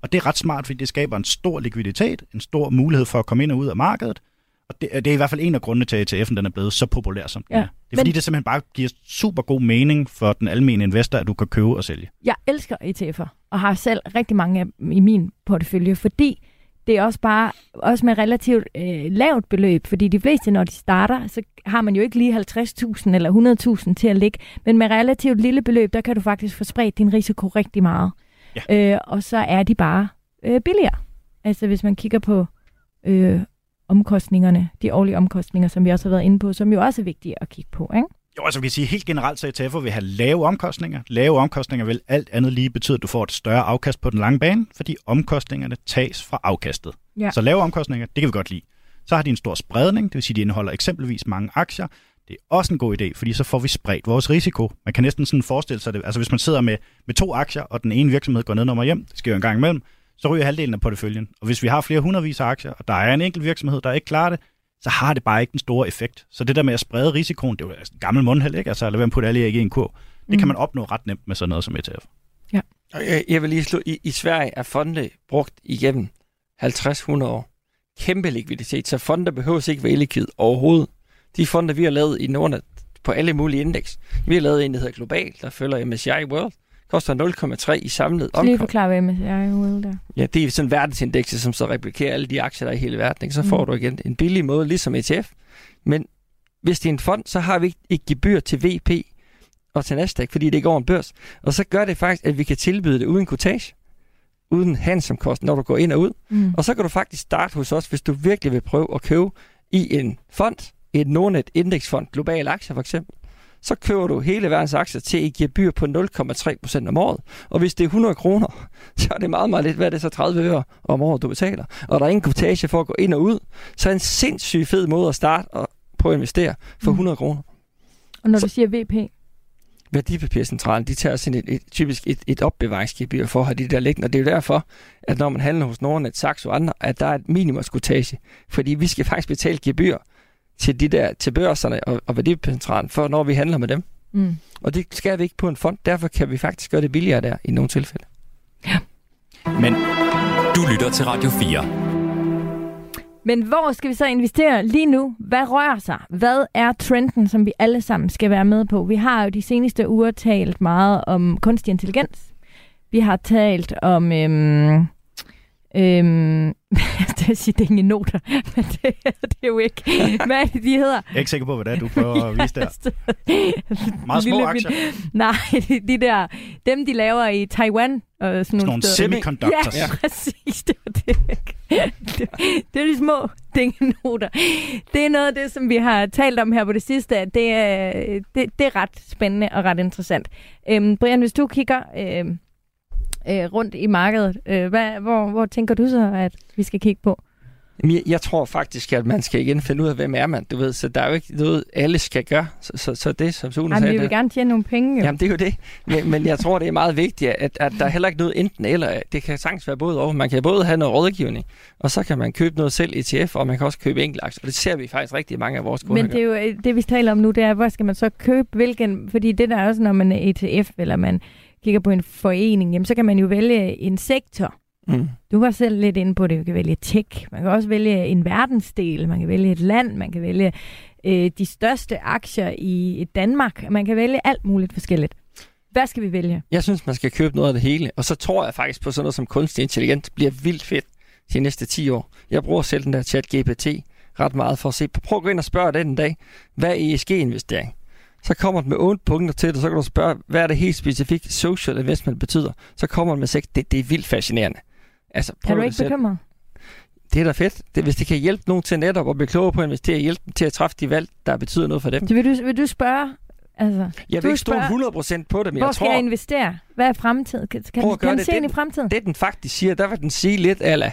Og det er ret smart, fordi det skaber en stor likviditet, en stor mulighed for at komme ind og ud af markedet. Og det, det er i hvert fald en af grundene til, at ETF'en den er blevet så populær, som den Ja, er. Det er fordi, men- det simpelthen bare giver super god mening for den almindelige investor, at du kan købe og sælge. Jeg elsker ETF'er, og har selv rigtig mange af i min portefølje, fordi det er også bare også med relativt øh, lavt beløb, fordi de fleste, når de starter, så har man jo ikke lige 50.000 eller 100.000 til at ligge, men med relativt lille beløb, der kan du faktisk få spredt din risiko rigtig meget. Ja. Øh, og så er de bare øh, billigere. Altså hvis man kigger på øh, omkostningerne, de årlige omkostninger, som vi også har været inde på, som jo også er vigtige at kigge på. Ikke? Jo, altså vi kan sige helt generelt, så ETF'er vil have lave omkostninger. Lave omkostninger vil alt andet lige betyde, at du får et større afkast på den lange bane, fordi omkostningerne tages fra afkastet. Ja. Så lave omkostninger, det kan vi godt lide. Så har de en stor spredning, det vil sige, at de indeholder eksempelvis mange aktier. Det er også en god idé, fordi så får vi spredt vores risiko. Man kan næsten sådan forestille sig det. Altså hvis man sidder med, med to aktier, og den ene virksomhed går ned nummer hjem, det sker jo en gang imellem, så ryger halvdelen af porteføljen. Og hvis vi har flere hundredvis af aktier, og der er en enkelt virksomhed, der ikke klarer det, så har det bare ikke den store effekt. Så det der med at sprede risikoen, det er jo altså en gammel mundhæld, ikke? Altså lad være med at putte alle æg i en kurv. Det kan man opnå ret nemt med sådan noget som ETF. Og jeg, jeg vil lige slå, i, i Sverige er fonde brugt igennem 50-100 år. Kæmpe likviditet, så fonder behøver ikke være likvid overhovedet. De fonder, vi har lavet i Norden på alle mulige indeks. Vi har lavet en, der hedder Global, der følger MSCI World. Koster 0,3 i samlet omkring. Lige forklare, hvad MSCI World er. Ja, det er sådan en verdensindeks, som så replikerer alle de aktier, der er i hele verden. Ikke? Så får mm. du igen en billig måde, ligesom ETF. Men hvis det er en fond, så har vi ikke et gebyr til VP og til Nasdaq, fordi det går over en børs. Og så gør det faktisk, at vi kan tilbyde det uden kortage uden handsomkost, når du går ind og ud. Mm. Og så kan du faktisk starte hos os, hvis du virkelig vil prøve at købe i en fond, et Nordnet indeksfond, global aktier for eksempel. Så køber du hele verdens aktier til et gebyr på 0,3 procent om året. Og hvis det er 100 kroner, [laughs] så er det meget, meget lidt. Hvad er det så 30 øre om året, du betaler? Og der er ingen kortage for at gå ind og ud. Så er en sindssygt fed måde at starte på at investere for 100 mm. kroner. Og når du siger VP? Værdipapircentralen, de tager sådan et, et, typisk et, et opbevaringsgebyr for at have de der liggende. Og det er jo derfor, at når man handler hos Nordnet, Saxo og andre, at der er et minimumskortage. Fordi vi skal faktisk betale gebyr til de der til børserne og, og værdipapircentralen, for når vi handler med dem. Mm. Og det skal vi ikke på en fond. Derfor kan vi faktisk gøre det billigere der i nogle tilfælde. Ja. Men du lytter til Radio 4. Men hvor skal vi så investere lige nu? Hvad rører sig? Hvad er trenden, som vi alle sammen skal være med på? Vi har jo de seneste uger talt meget om kunstig intelligens. Vi har talt om øhm, Øhm, [laughs] det er sige, det er noter, [laughs] men det, det er jo ikke. Hvad er det, de hedder? Jeg er ikke sikker på, hvad det er, du prøver at [laughs] vise der. Meget små aktier. Nej, de, de der, dem de laver i Taiwan. Og sådan, sådan nogle semiconductors. Ja, præcis. Det, det, det, det er de små noter. Det er noget af det, som vi har talt om her på det sidste. Det er, det, det er ret spændende og ret interessant. Øhm, Brian, hvis du kigger... Øhm, øh, rundt i markedet. Øh, hvad, hvor, hvor tænker du så, at vi skal kigge på? Jeg, jeg tror faktisk, at man skal igen finde ud af, hvem er man, du ved. Så der er jo ikke noget, alle skal gøre. Så, så, så det, som Sune sagde... vi vil det, gerne tjene nogle penge, jo. Jamen, det er jo det. Men, men jeg tror, det er meget vigtigt, at, at der er heller ikke noget enten eller. Det kan sagtens være både og. Man kan både have noget rådgivning, og så kan man købe noget selv ETF, og man kan også købe enkeltaktier. Og det ser vi faktisk rigtig mange af vores kunder Men det er jo øh, det, vi taler om nu, det er, hvor skal man så købe hvilken... Fordi det der er også, når man er ETF, eller man kigger på en forening, jamen, så kan man jo vælge en sektor. Mm. Du var selv lidt inde på det. Man kan vælge tech. Man kan også vælge en verdensdel. Man kan vælge et land. Man kan vælge øh, de største aktier i Danmark. Man kan vælge alt muligt forskelligt. Hvad skal vi vælge? Jeg synes, man skal købe noget af det hele. Og så tror jeg faktisk på sådan noget som kunstig intelligens bliver vildt fedt de næste 10 år. Jeg bruger selv den der chat GPT ret meget for at se. Prøv at gå ind og spørge den en dag. Hvad er ESG-investering? Så kommer den med otte punkter til det, så kan du spørge, hvad er det helt specifikt social investment betyder? Så kommer den med seks. Det, det er vildt fascinerende. Altså, er du ikke bekymret? Det er da fedt. Det, hvis det kan hjælpe nogen til netop at blive klogere på at investere, hjælpe dem til at træffe de valg, der betyder noget for dem. Vil du, vil du spørge, Altså, jeg vil ikke stå 100% på det, men hvor jeg tror... jeg investere? Hvad er fremtiden? Kan, kan, kan den se ind i fremtiden? Det, den faktisk siger, der vil den sige lidt, eller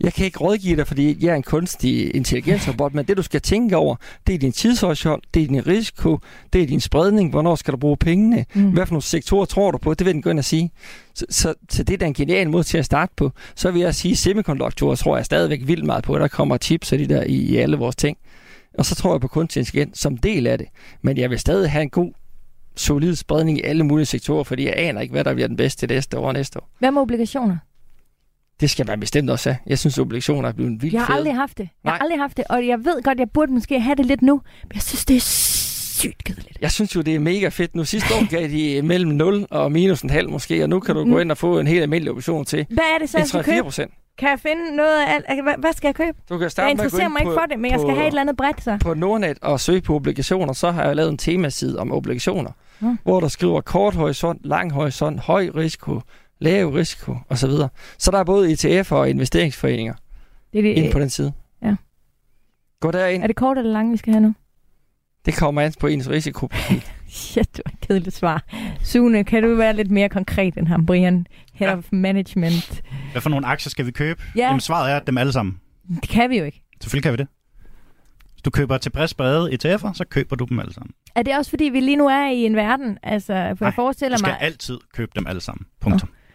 jeg kan ikke rådgive dig, fordi jeg er en kunstig intelligensrobot, men det du skal tænke over, det er din tidshorisont, det er din risiko, det er din spredning, hvornår skal du bruge pengene, mm. hvad for nogle sektorer tror du på, det vil den gå ind og sige. Så, så, så det er da en genial måde til at starte på. Så vil jeg sige, semikonduktorer tror jeg stadigvæk vildt meget på, der kommer chips og de der i, i alle vores ting. Og så tror jeg på kunstig intelligens som del af det. Men jeg vil stadig have en god solid spredning i alle mulige sektorer, fordi jeg aner ikke, hvad der bliver den bedste næste år og næste år. Hvad med obligationer? Det skal man bestemt også have. Jeg synes, obligationer er blevet en vild Jeg har fed. aldrig haft det. Jeg har aldrig haft det, og jeg ved godt, jeg burde måske have det lidt nu, men jeg synes, det er sygt kedeligt. Jeg synes jo, det er mega fedt. Nu sidste år gav de [laughs] mellem 0 og minus en halv måske, og nu kan du mm. gå ind og få en helt almindelig option til Hvad er det så, jeg skal købe? Kan jeg finde noget af alt? Hvad, hvad skal jeg købe? Du kan starte jeg interesserer mig ikke for det, men jeg skal have et eller andet bredt så. På Nordnet og søge på obligationer, så har jeg lavet en temaside om obligationer, mm. hvor der skriver kort horisont, lang horisont, høj risiko, lav risiko osv. Så, videre. så der er både ETF og investeringsforeninger det er det, inde på den side. Ja. Gå derind. Er det kort eller langt, vi skal have nu? Det kommer an på ens risiko. [laughs] Shit, det var et kedeligt svar. Sune, kan du være lidt mere konkret end ham, Brian? Head ja. of Management. Hvad for nogle aktier skal vi købe? Ja. Jamen, svaret er dem alle sammen. Det kan vi jo ikke. Selvfølgelig kan vi det. Hvis du køber tilpas brede ETF'er, så køber du dem alle sammen. Er det også fordi, vi lige nu er i en verden? Altså, for Nej, jeg forestiller du skal mig... altid købe dem alle sammen. Punktum. Oh.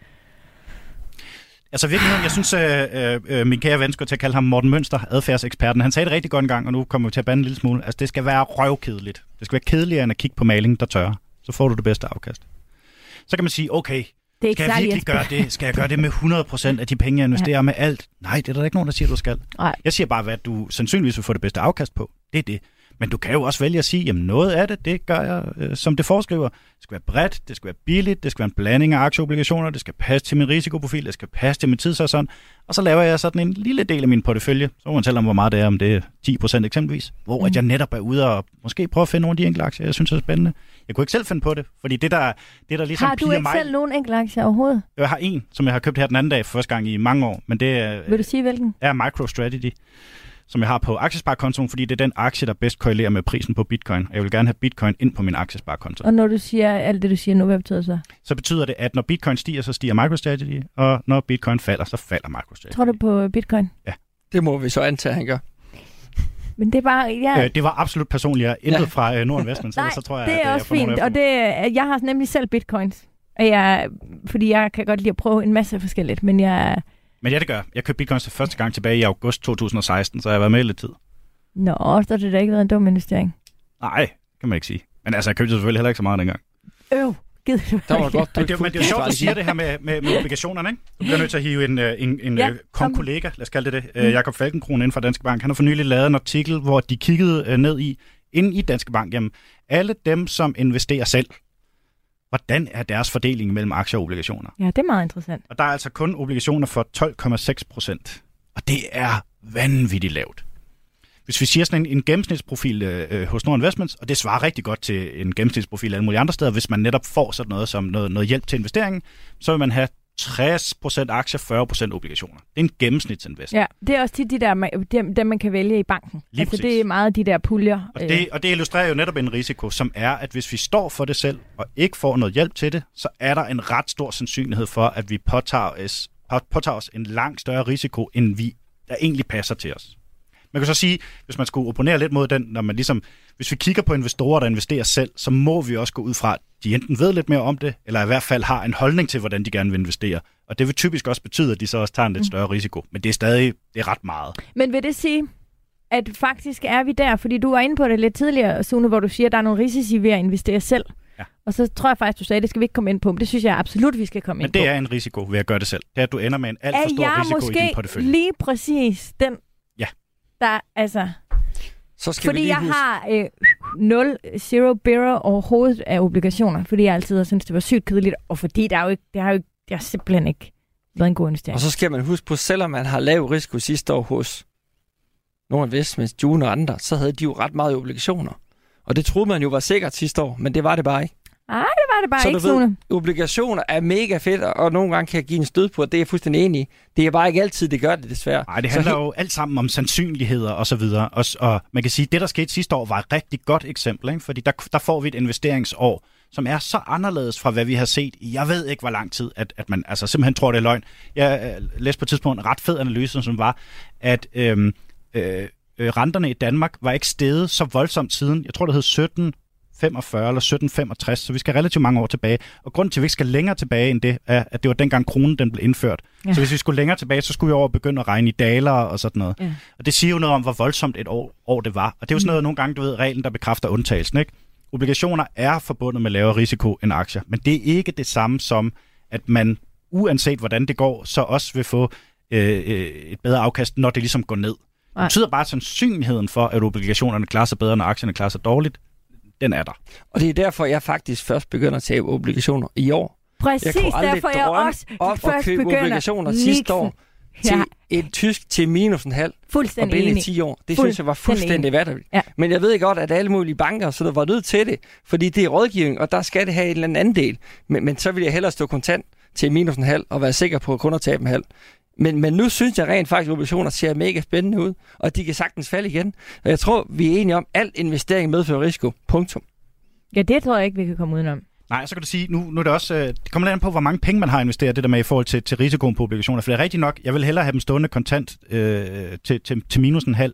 Altså virkelig, jeg synes, øh, øh, min kære ven skulle til at kalde ham Morten Mønster, adfærdseksperten. Han sagde det rigtig godt en gang, og nu kommer vi til at bande en lille smule. Altså det skal være røvkedeligt. Det skal være kedeligere end at kigge på maling, der tørrer. Så får du det bedste afkast. Så kan man sige, okay, Det er ikke Skal jeg virkelig gøre det? Skal jeg gøre det med 100% af de penge, jeg investerer ja. med alt? Nej, det er der ikke nogen, der siger, du skal. Nej. Jeg siger bare, hvad du sandsynligvis vil få det bedste afkast på. Det er det. Men du kan jo også vælge at sige, jamen noget af det, det gør jeg, øh, som det foreskriver. Det skal være bredt, det skal være billigt, det skal være en blanding af aktieobligationer, det skal passe til min risikoprofil, det skal passe til min tidshorisont. Og så laver jeg sådan en lille del af min portefølje. Så må man tælle om, hvor meget det er, om det er 10% eksempelvis. Hvor mm. at jeg netop er ude og måske prøve at finde nogle af de enkelte aktier, jeg synes er spændende. Jeg kunne ikke selv finde på det, fordi det der, det der ligesom Har du ikke mig, selv nogen enkelte aktier overhovedet? Jeg har en, som jeg har købt her den anden dag for første gang i mange år, men det er, Vil du sige hvilken? er MicroStrategy som jeg har på aktiesparekontoen, fordi det er den aktie, der bedst korrelerer med prisen på bitcoin. Jeg vil gerne have bitcoin ind på min aktiesparekonto. Og når du siger alt det, du siger nu, hvad betyder det så? Så betyder det, at når bitcoin stiger, så stiger MicroStrategy, og når bitcoin falder, så falder MicroStrategy. Tror du på bitcoin? Ja. Det må vi så antage, han gør. [laughs] Men det er bare... Ja. Øh, det var absolut personligt. Jeg intet ja. fra uh, Nordinvestment, Nej, så tror jeg, det er at, også fint. Og det, jeg har nemlig selv bitcoins. Og jeg, fordi jeg kan godt lide at prøve en masse forskelligt, men jeg... Men ja, det gør. Jeg købte bitcoins for første gang tilbage i august 2016, så jeg har været med lidt tid. Nå, så har det da ikke været en dum investering. Nej, kan man ikke sige. Men altså, jeg købte selvfølgelig heller ikke så meget dengang. Øv, gid du Der var godt, du Men det, men det er jo sjovt, at du siger det her med, med, med obligationerne, ikke? Du bliver nødt til at hive en, øh, en, en Ja, ja, kom kollega, lad os kalde det det, Mm. mm. Jakob Falkenkron inden for Danske Bank. Han har for nylig lavet en artikel, hvor de kiggede øh, ned i, inde i Danske Bank, jamen, alle dem, som investerer selv, hvordan er deres fordeling mellem aktier og obligationer? Ja, det er meget interessant. Og der er altså kun obligationer for 12,6 procent. Og det er vanvittigt lavt. Hvis vi siger sådan en, en gennemsnitsprofil øh, hos Nord Investments, og det svarer rigtig godt til en gennemsnitsprofil alle mulige andre steder, hvis man netop får sådan noget som noget, noget hjælp til investeringen, så vil man have 60% aktier, 40% obligationer. Det er en gennemsnitsinvestering. Ja, det er også tit de der, dem, dem man kan vælge i banken. Lige altså, præcis. det er meget de der puljer. Og det, og det illustrerer jo netop en risiko, som er, at hvis vi står for det selv og ikke får noget hjælp til det, så er der en ret stor sandsynlighed for, at vi påtager os, på- påtager os en langt større risiko, end vi der egentlig passer til os. Man kan så sige, hvis man skulle opponere lidt mod den, når man ligesom, hvis vi kigger på investorer, der investerer selv, så må vi også gå ud fra, at de enten ved lidt mere om det, eller i hvert fald har en holdning til, hvordan de gerne vil investere. Og det vil typisk også betyde, at de så også tager en lidt større risiko. Men det er stadig det er ret meget. Men vil det sige, at faktisk er vi der, fordi du var inde på det lidt tidligere, Sune, hvor du siger, at der er nogle risici ved at investere selv. Ja. Og så tror jeg faktisk, du sagde, at det skal vi ikke komme ind på, men det synes jeg absolut, vi skal komme Men ind på. det er en risiko ved at gøre det selv. Det er, at du ender med en alt for stor risiko i din måske portefølje. lige præcis den. Der, altså, Så skal vi fordi lige jeg huske, har øh, 0, zero bearer overhovedet af obligationer, fordi jeg altid har syntes, det var sygt kedeligt, og fordi der er jo ikke, det har jo ikke, det har simpelthen ikke været en god investering. Og så skal man huske på, selvom man har lav risiko sidste år hos nogle investments, June og andre, så havde de jo ret meget obligationer. Og det troede man jo var sikkert sidste år, men det var det bare ikke. Nej, det var det bare Så ikke, du ved- Sune. Obligationer er mega fedt, og nogle gange kan jeg give en stød på, og det er jeg fuldstændig enig i. Det er bare ikke altid, det gør det desværre. Nej, det Så handler he- jo alt sammen om sandsynligheder og så videre. Og, og man kan sige, at det, der skete sidste år, var et rigtig godt eksempel, ikke? fordi der, der får vi et investeringsår, som er så anderledes fra, hvad vi har set i, jeg ved ikke, hvor lang tid, at, at man altså simpelthen tror, det er løgn. Jeg øh, læste på et tidspunkt en ret fed analyse, som var, at øhm, øh, øh, renterne i Danmark var ikke steget så voldsomt siden, jeg tror, det hed 17 45 eller 1765, så vi skal relativt mange år tilbage. Og grunden til, at vi ikke skal længere tilbage end det, er, at det var dengang kronen den blev indført. Ja. Så hvis vi skulle længere tilbage, så skulle vi over begynde at regne i daler og sådan noget. Ja. Og det siger jo noget om, hvor voldsomt et år, år det var. Og det er jo sådan noget, nogle gange, du ved, reglen, der bekræfter undtagelsen. Ikke? Obligationer er forbundet med lavere risiko end aktier, men det er ikke det samme som, at man, uanset hvordan det går, så også vil få øh, øh, et bedre afkast, når det ligesom går ned. Nej. Det betyder bare, at sandsynligheden for, at obligationerne klarer sig bedre, når aktierne klarer sig dårligt, den er der. Og det er derfor, jeg faktisk først begynder at tage obligationer i år. Præcis Jeg derfor, jeg også op at først købe begynder. obligationer sidste år til Ja, et tysk til minus en halv og fuldstændig binde i enig. 10 år. Det synes jeg var Fuldstændig vatterligt. Ja. Men jeg ved godt, at alle mulige banker så der var nødt til det, fordi det er rådgivning, og der skal det have en eller anden del. Men, men så vil jeg hellere stå kontant til minus en halv og være sikker på at kun at tabe en halv. Men, men nu synes jeg rent faktisk, at obligationer ser mega spændende ud, og de kan sagtens falde igen. Og jeg tror, vi er enige om, at al investering medfører risiko. Punktum. Ja, det tror jeg ikke, vi kan komme udenom. Nej, så kan du sige, nu, nu er det også, øh, det kommer lidt an på, hvor mange penge man har investeret, det der med i forhold til, til risikoen på obligationer. For det er rigtigt nok, jeg vil hellere have dem stående kontant øh, til, til, til minus en halv.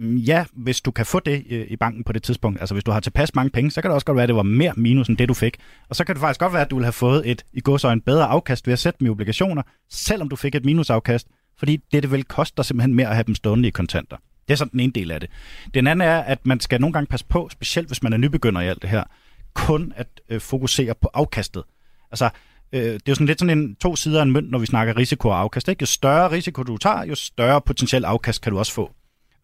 Mm, ja, hvis du kan få det øh, i banken på det tidspunkt, altså hvis du har tilpas mange penge, så kan det også godt være, at det var mere minus end det, du fik. Og så kan det faktisk godt være, at du ville have fået et i en bedre afkast ved at sætte dem i obligationer, selvom du fik et minusafkast, fordi det, det vil koste dig simpelthen mere at have dem stående i kontanter. Det er sådan den ene del af det. Den anden er, at man skal nogle gange passe på, specielt hvis man er nybegynder i alt det her, kun at øh, fokusere på afkastet. Altså, Øh, det er jo sådan lidt sådan en to sider af en mønt, når vi snakker risiko og afkast. Ikke? Jo større risiko du tager, jo større potentiel afkast kan du også få.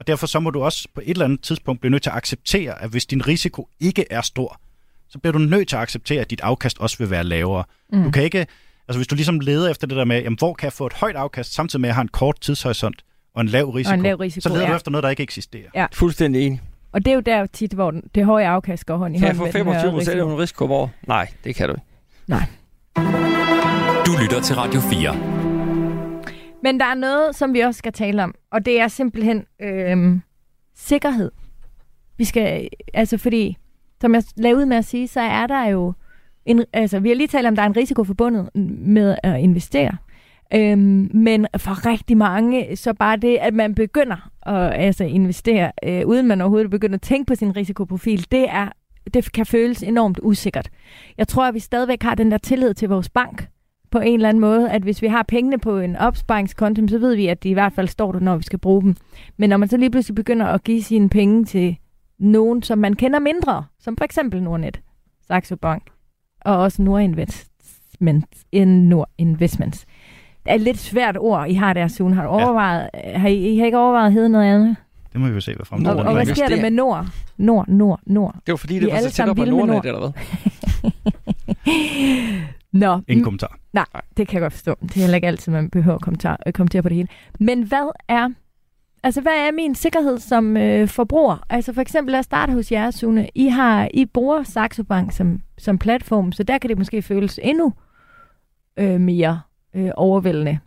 Og derfor så må du også på et eller andet tidspunkt blive nødt til at acceptere, at hvis din risiko ikke er stor, så bliver du nødt til at acceptere, at dit afkast også vil være lavere. Mm. Du kan ikke, altså hvis du ligesom leder efter det der med, jamen, hvor kan jeg få et højt afkast, samtidig med at jeg har en kort tidshorisont og en lav risiko, Og en lav risiko, så leder ja. du efter noget, der ikke eksisterer. Ja. Fuldstændig enig. Og det er jo der tit, hvor det høje afkast går hånd i Kan jeg hånd få med den her 25 procent af risiko. en risiko om året? Nej, det kan du ikke. Du lytter til Radio 4. Men der er noget, som vi også skal tale om, og det er simpelthen øh, sikkerhed. Vi skal, altså fordi, som jeg lavede ud med at sige, så er der jo, en, altså vi har lige talt om, der er en risiko forbundet med at investere. Øhm, men for rigtig mange, så bare det, at man begynder at altså, investere, øh, uden man overhovedet begynder at tænke på sin risikoprofil, det er det kan føles enormt usikkert. Jeg tror, at vi stadigvæk har den der tillid til vores bank, på en eller anden måde, at hvis vi har pengene på en opsparingskonto, så ved vi, at de i hvert fald står der, når vi skal bruge dem. Men når man så lige pludselig begynder at give sine penge til nogen, som man kender mindre, som for eksempel Nordnet, Saxo Bank, og også Nordinvestments, Nord Investments. Det er et lidt svært ord, I har der, Sune. Har, du overvejet, har I, I har ikke overvejet at hedde noget andet? Det må vi jo se, hvad Og, fremtiden og hvad Nordinvest- sker der med Nord? Nord, Nord, Nord. Det var fordi, det er var så tæt op på Nordnet, eller hvad? [laughs] Nå, Ingen kommentar. Nej, det kan jeg godt forstå. Det er heller ikke altid, man behøver at kommentar, øh, kommentere på det hele. Men hvad er, altså, hvad er min sikkerhed som øh, forbruger? Altså for eksempel, lad os starte hos jer, Sune. I, har, I bruger Saxo Bank som, som platform, så der kan det måske føles endnu øh, mere øh, overvældende.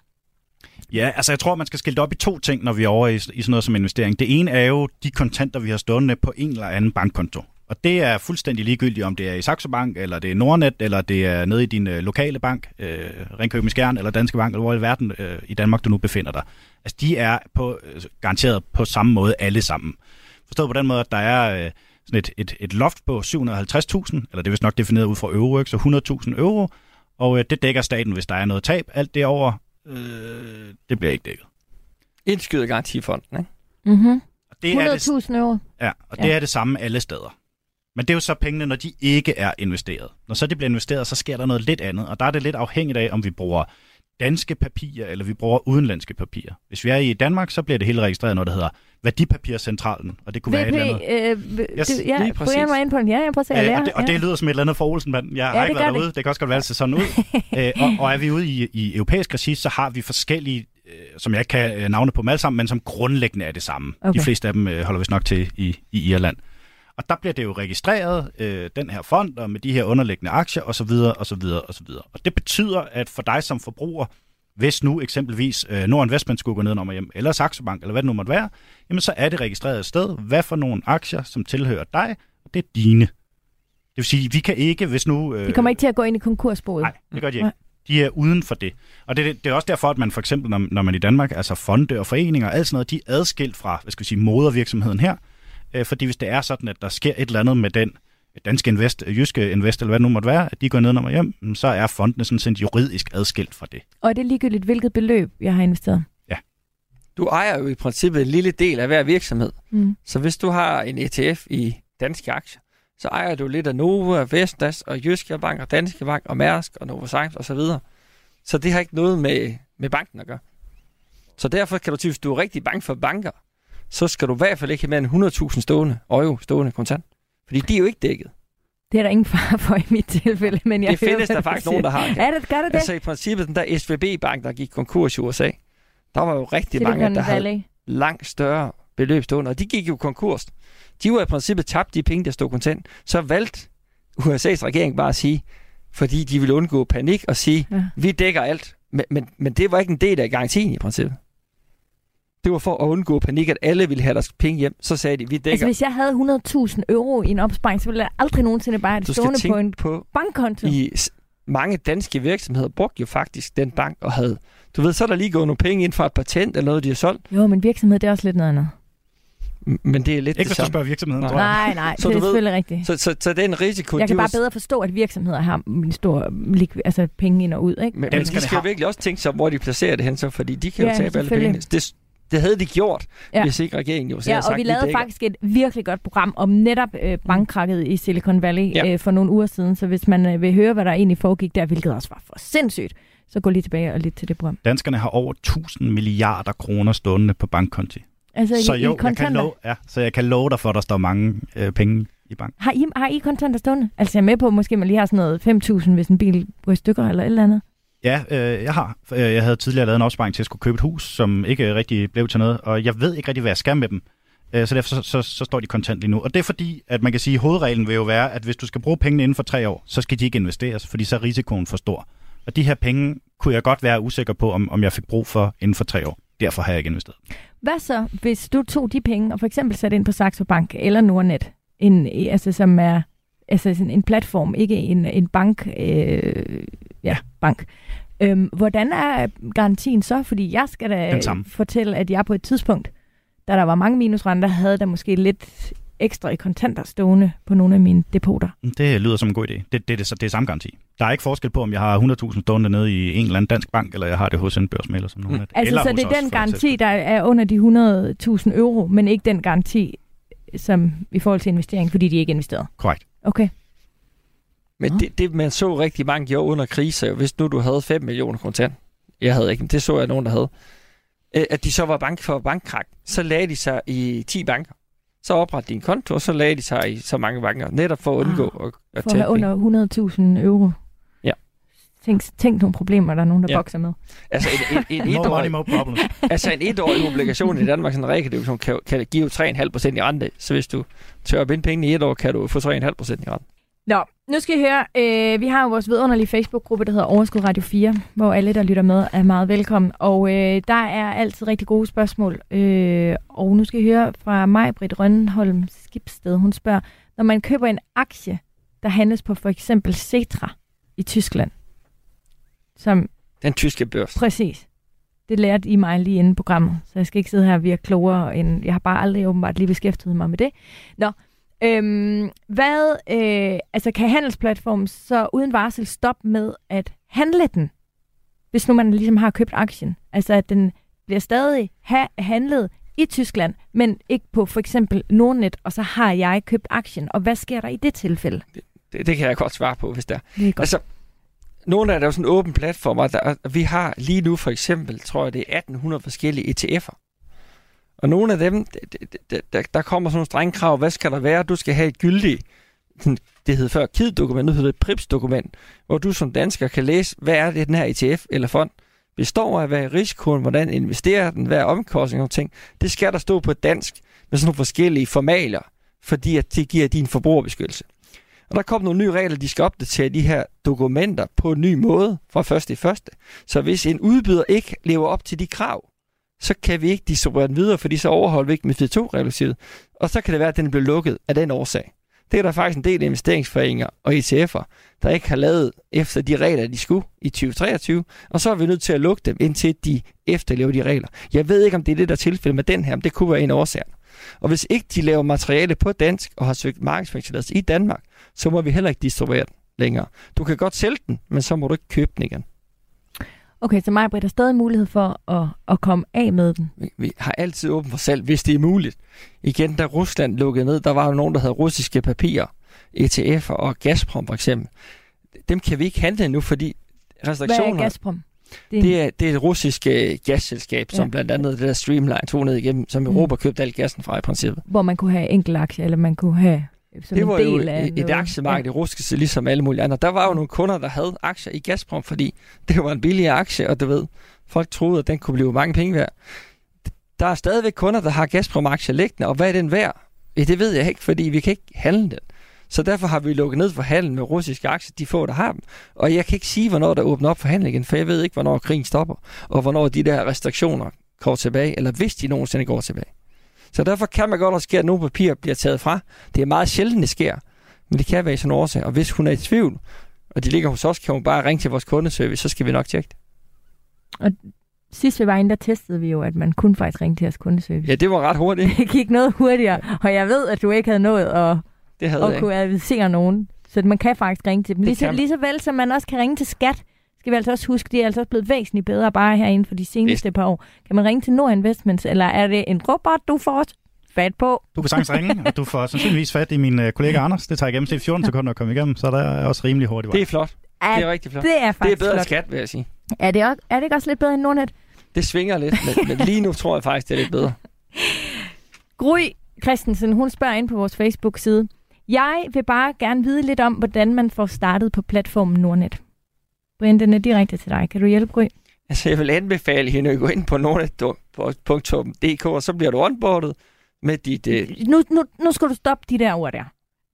Ja, altså jeg tror, man skal skille det op i to ting, når vi er over i, i sådan noget som investering. Det ene er jo de kontanter, vi har stående på en eller anden bankkonto. Og det er fuldstændig ligegyldigt, om det er i Saxo Bank, eller det er Nordnet, eller det er nede i din øh, lokale bank, øh, Ringkøbing Skjern, eller Danske Bank, eller hvor i verden øh, i Danmark du nu befinder dig. Altså de er på, øh, garanteret på samme måde alle sammen. Forstået på den måde, at der er øh, sådan et, et, et loft på 750.000, eller det er vist nok defineret ud fra euro, ikke? så 100.000 euro, og øh, det dækker staten, hvis der er noget tab. Alt det over, øh, det bliver ikke dækket. Indskyder garantifonden, ikke? Mm-hmm. Og det er det, 100.000 euro. ja, og det Ja. er det samme alle steder. Men det er jo så pengene, når de ikke er investeret. Når så de bliver investeret, så sker der noget lidt andet, og der er det lidt afhængigt af, om vi bruger danske papirer, eller vi bruger udenlandske papirer. Hvis vi er i Danmark, så bliver det hele registreret, når det hedder Værdipapircentralen, og det kunne være et eller andet. VP, øh, Yes, det, ja, lige præcis. på den. Ja, jeg prøver at se, Øh, lære. og, det, og ja. det lyder som et eller andet for Olsen, men jeg har Ja, det ikke været det. derude. Det kan også godt være, at det ser sådan ud. [laughs] øh, og, og er vi ude i, i europæisk regi, så har vi forskellige, øh, som jeg ikke kan øh, navne på dem alle sammen, men som grundlæggende er det samme. Okay. De fleste af dem øh, holder vist nok til i, i Irland. Og der bliver det jo registreret, øh, den her fond, og med de her underliggende aktier, osv., osv., osv. Og det betyder, at for dig som forbruger, hvis nu eksempelvis øh, Nord Investment skulle gå ned og hjem, eller Saxo Bank, eller hvad det nu måtte være, jamen så er det registreret et sted, hvad for nogle aktier, som tilhører dig, og det er dine. Det vil sige, vi kan ikke, hvis nu... Øh, De kommer ikke til at gå ind i konkursboet. Nej, det gør de Nej. ikke. De er uden for det. Og det, det er også derfor, at man for eksempel, når, når man i Danmark, altså fonde og foreninger og alt sådan noget, de er adskilt fra, hvad skal vi sige, modervirksomheden her. Øh, fordi hvis det er sådan, at der sker et eller andet med den danske invest, jyske invest, eller hvad det nu måtte være, at de går ned og hjem, så er fondene sådan set juridisk adskilt fra det. Og er det ligegyldigt, hvilket beløb jeg har investeret? Du ejer jo i princippet en lille del af hver virksomhed. Mm. Så hvis du har en ETF i danske aktier, så ejer du lidt af Nova, Vestas og Jyske Bank og Danske Bank og Mærsk og Novozymes og så videre. Så det har ikke noget med, med banken at gøre. Så derfor kan du hvis du er rigtig bange for banker, så skal du i hvert fald ikke have mere end 100.000 stående, euro stående kontant. Fordi de er jo ikke dækket. Det er der ingen far for i mit tilfælde, men jeg det hører, findes der faktisk siger. nogen, der har. Ja, det gør det det. Altså i princippet, den der SVB-bank, der gik konkurs i USA, der var jo rigtig mange, Silicon der havde Valley. langt større beløb stående, og de gik jo konkurs. De var i princippet tabt de penge, der stod kontant. Så valgte USA's regering bare at sige, fordi de ville undgå panik, og sige, Ja. vi dækker alt. Men, men, men det var ikke en del af garantien i princippet. Det var for at undgå panik, at alle ville have deres penge hjem. Så sagde de, vi Altså, dækker. hvis jeg havde 100.000 euro i en opsparing, så ville jeg aldrig nogensinde bare have det stående på en på, bankkonto. i mange danske virksomheder brugte jo faktisk den bank og havde, du ved, så er der lige gået nogle penge ind fra et patent eller noget, de har solgt, Jo, men virksomhed, det er også lidt noget andet. Men det er lidt Ikke det samme. spørger virksomheden, Nej. tror jeg. Nej, nej, Så det er du ved- selvfølgelig rigtigt. Så, så, så den risiko, Jeg kan var bare bedre forstå, at virksomheder har en stor altså penge ind og ud, ikke? Men, men de skal jo har- virkelig også tænke sig, hvor de placerer det hen, så, fordi de kan jo Ja, tabe alle pengene. Det, det havde de gjort, ja. hvis ikke regeringen jo selv Ja, og sagt, vi lavede faktisk et virkelig godt program om netop øh, bankkrakket i Silicon Valley ja. øh, for nogle uger siden. Så hvis man øh, vil høre, hvad der egentlig foregik der, hvilket også var for sindssygt, så gå lige tilbage og lidt til det program. Danskerne har over 1000 milliarder kroner stående på bankkonti. Altså så i, jo, i jeg kan love, ja, så jeg kan love dig for, at der står mange øh, penge i bank. Har I, har I kontanter stående? Altså jeg er med på, at måske man lige har sådan noget 5.000, hvis en bil går i stykker eller et eller andet. Ja, øh, jeg har. Øh, jeg havde tidligere lavet en opsparing til at skulle købe et hus, som ikke rigtig blev til noget, og jeg ved ikke rigtig, hvad jeg skal med dem. Øh, så derfor så, så, så står de kontant lige nu. Og det er fordi, at man kan sige, at hovedreglen vil jo være, at hvis du skal bruge pengene inden for tre år, så skal de ikke investeres, fordi så er risikoen for stor. Og de her penge kunne jeg godt være usikker på, om, om jeg fik brug for inden for tre år. Derfor har jeg ikke investeret. Hvad så, hvis du tog de penge og for eksempel satte ind på Saxo Bank eller Nordnet, en, altså, som er altså en platform, ikke en, en bank, øh, ja, bank. Øhm, hvordan er garantien så? Fordi jeg skal da fortælle, at jeg på et tidspunkt, da der var mange minusrenter, havde der måske lidt ekstra i kontanter stående på nogle af mine depoter. Det lyder som en god idé. Det, det, det, det, det er samme garanti. Der er ikke forskel på, om jeg har 100.000 stående nede i en eller anden dansk bank, eller jeg har det hos en børsmaler som nogen mm. Altså, eller så det er den garanti, der er under de 100.000 euro, men ikke den garanti, som i forhold til investering, fordi de ikke er investeret? Korrekt. Okay. Men det, det, man så rigtig mange gjorde under krise, hvis nu du havde 5 millioner kontant, jeg havde ikke, men det så jeg nogen, der havde, øh, at de så var bank for bankkrak, så lagde de sig i 10 banker. Så oprettede de en konto, og så lagde de sig i så mange banker, netop for at undgå ah, at, at For at have under 100.000 euro. Ja. Tænk, tænk nogle problemer, der er nogen, der ja. bokser med. Altså en, en, en, [laughs] no money, no [laughs] altså en etårig obligation i Danmark, sådan en realkredition, kan, kan give 3,5% i rente. Så hvis du tør at binde penge i et år, kan du få 3,5% i rente. Nå, nu skal I høre. Øh, vi har jo vores vidunderlige Facebook-gruppe, der hedder Overskud Radio 4, hvor alle, der lytter med, er meget velkommen. Og øh, der er altid rigtig gode spørgsmål. Øh, og nu skal I høre fra mig, Britt Rønholm Skibsted. Hun spørger, når man køber en aktie, der handles på for eksempel Cetra i Tyskland, som... Den tyske børs. Præcis. Det lærte I mig lige inden programmet, så jeg skal ikke sidde her og virke klogere, end jeg har bare aldrig åbenbart lige beskæftiget mig med det. Nå, Øhm, hvad, øh, altså kan handelsplatformen så uden varsel stoppe med at handle den, hvis nu man ligesom har købt aktien? Altså at den bliver stadig ha- handlet i Tyskland, men ikke på for eksempel Nordnet, og så har jeg købt aktien. Og hvad sker der i det tilfælde? Det, det, det kan jeg godt svare på, hvis der. Det er godt. Altså, nogle af der er jo sådan en åben platform, og der, vi har lige nu for eksempel, tror jeg, det er 1800 forskellige ETF'er. Og nogle af dem, der, der kommer sådan nogle strenge krav. Hvad skal der være? Du skal have et gyldigt, det hed før KID-dokument, nu hedder det PRIPS-dokument, hvor du som dansker kan læse, hvad er det, den her ETF eller fond består af, hvad er risikoen, hvordan investerer den, hvad er omkostninger og ting. Det skal der stå på dansk med sådan nogle forskellige formaler, fordi at det giver din forbrugerbeskyttelse. Og der kom nogle nye regler, de skal opdatere de her dokumenter på en ny måde fra første i første. Så hvis en udbyder ikke lever op til de krav, så kan vi ikke distribuere den videre, fordi så overholder vi ikke med 2 regulativet Og så kan det være, at den bliver lukket af den årsag. Det er der faktisk en del investeringsforeninger og ETF'er, der ikke har lavet efter de regler, de skulle i 2023, og så er vi nødt til at lukke dem, indtil de efterlever de regler. Jeg ved ikke, om det er det, der er tilfældet med den her, men det kunne være en årsag. Og hvis ikke de laver materiale på dansk og har søgt markedsføringstilladelse i Danmark, så må vi heller ikke distribuere den længere. Du kan godt sælge den, men så må du ikke købe den igen. Okay, så mig, der stadig mulighed for at, at komme af med den? Vi, vi har altid åbent for salg, hvis det er muligt. Igen, da Rusland lukkede ned, der var jo nogen, der havde russiske papirer, ETF'er og Gazprom for eksempel. Dem kan vi ikke handle nu, fordi restriktioner... Hvad er Gazprom? Det er, det er, det er et russisk uh, gasselskab, ja. som blandt andet det der Streamline tog ned igennem, som mm. Europa mm. købte al gassen fra i princippet. Hvor man kunne have enkel aktier, eller man kunne have som det var en del jo af et, et aktiemarked ja. i russiske, ligesom alle mulige andre. Der var jo nogle kunder, der havde aktier i Gazprom, fordi [laughs] det var en billig aktie, og du ved, folk troede, at den kunne blive mange penge værd. Der er stadigvæk kunder, der har Gazprom-aktier liggende, og hvad er den værd? Ja, det ved jeg ikke, fordi vi kan ikke handle den. Så derfor har vi lukket ned for handel med russiske aktier, de få, der har dem. Og jeg kan ikke sige, hvornår der åbner op for handel igen, for jeg ved ikke, hvornår krigen stopper, og hvornår de der restriktioner går tilbage, eller hvis de nogensinde går tilbage. Så derfor kan man godt, at sker, at nogle papirer bliver taget fra. Det er meget sjældent, det sker. Men det kan være i sådan en årsag. Og hvis hun er i tvivl, og de ligger hos os, kan hun bare ringe til vores kundeservice, så skal vi nok tjekke det. Og sidst vi var inde, der testede vi jo, at man kunne faktisk ringe til jeres kundeservice. Ja, det var ret hurtigt. [laughs] det gik noget hurtigere, og jeg ved, at du ikke havde nået at, det havde at kunne advisere nogen. Så man kan faktisk ringe til dem. Lige så, lige så vel som man også kan ringe til skat, skal vi altså også huske, de er altså også blevet væsentligt bedre bare herinde for de seneste par år. Kan man ringe til Nord Investments, eller er det en robot, du får fat på? Du kan sagtens ringe, og du får sandsynligvis fat i min øh, kollega Anders. Det tager gennemsnit 14 sekunder at komme igennem, så der er også rimelig hurtigt. Det er flot. Er, Det er rigtig flot. det er Det er faktisk bedre end flot. skat, vil jeg sige. Er det, også, er det ikke også lidt bedre end Nordnet? Det svinger lidt, men, men lige nu tror jeg faktisk, det er lidt bedre. [laughs] Gry Christensen, hun spørger ind på vores Facebook-side. Jeg vil bare gerne vide lidt om, hvordan man får startet på platformen Nordnet. Brian, den er direkte til dig. Kan du hjælpe, Gry? Altså, jeg vil anbefale hende at gå ind på nordnet.dk, og så bliver du onboardet med dit... Øh, Nu, nu, nu skal du stoppe de der ord der.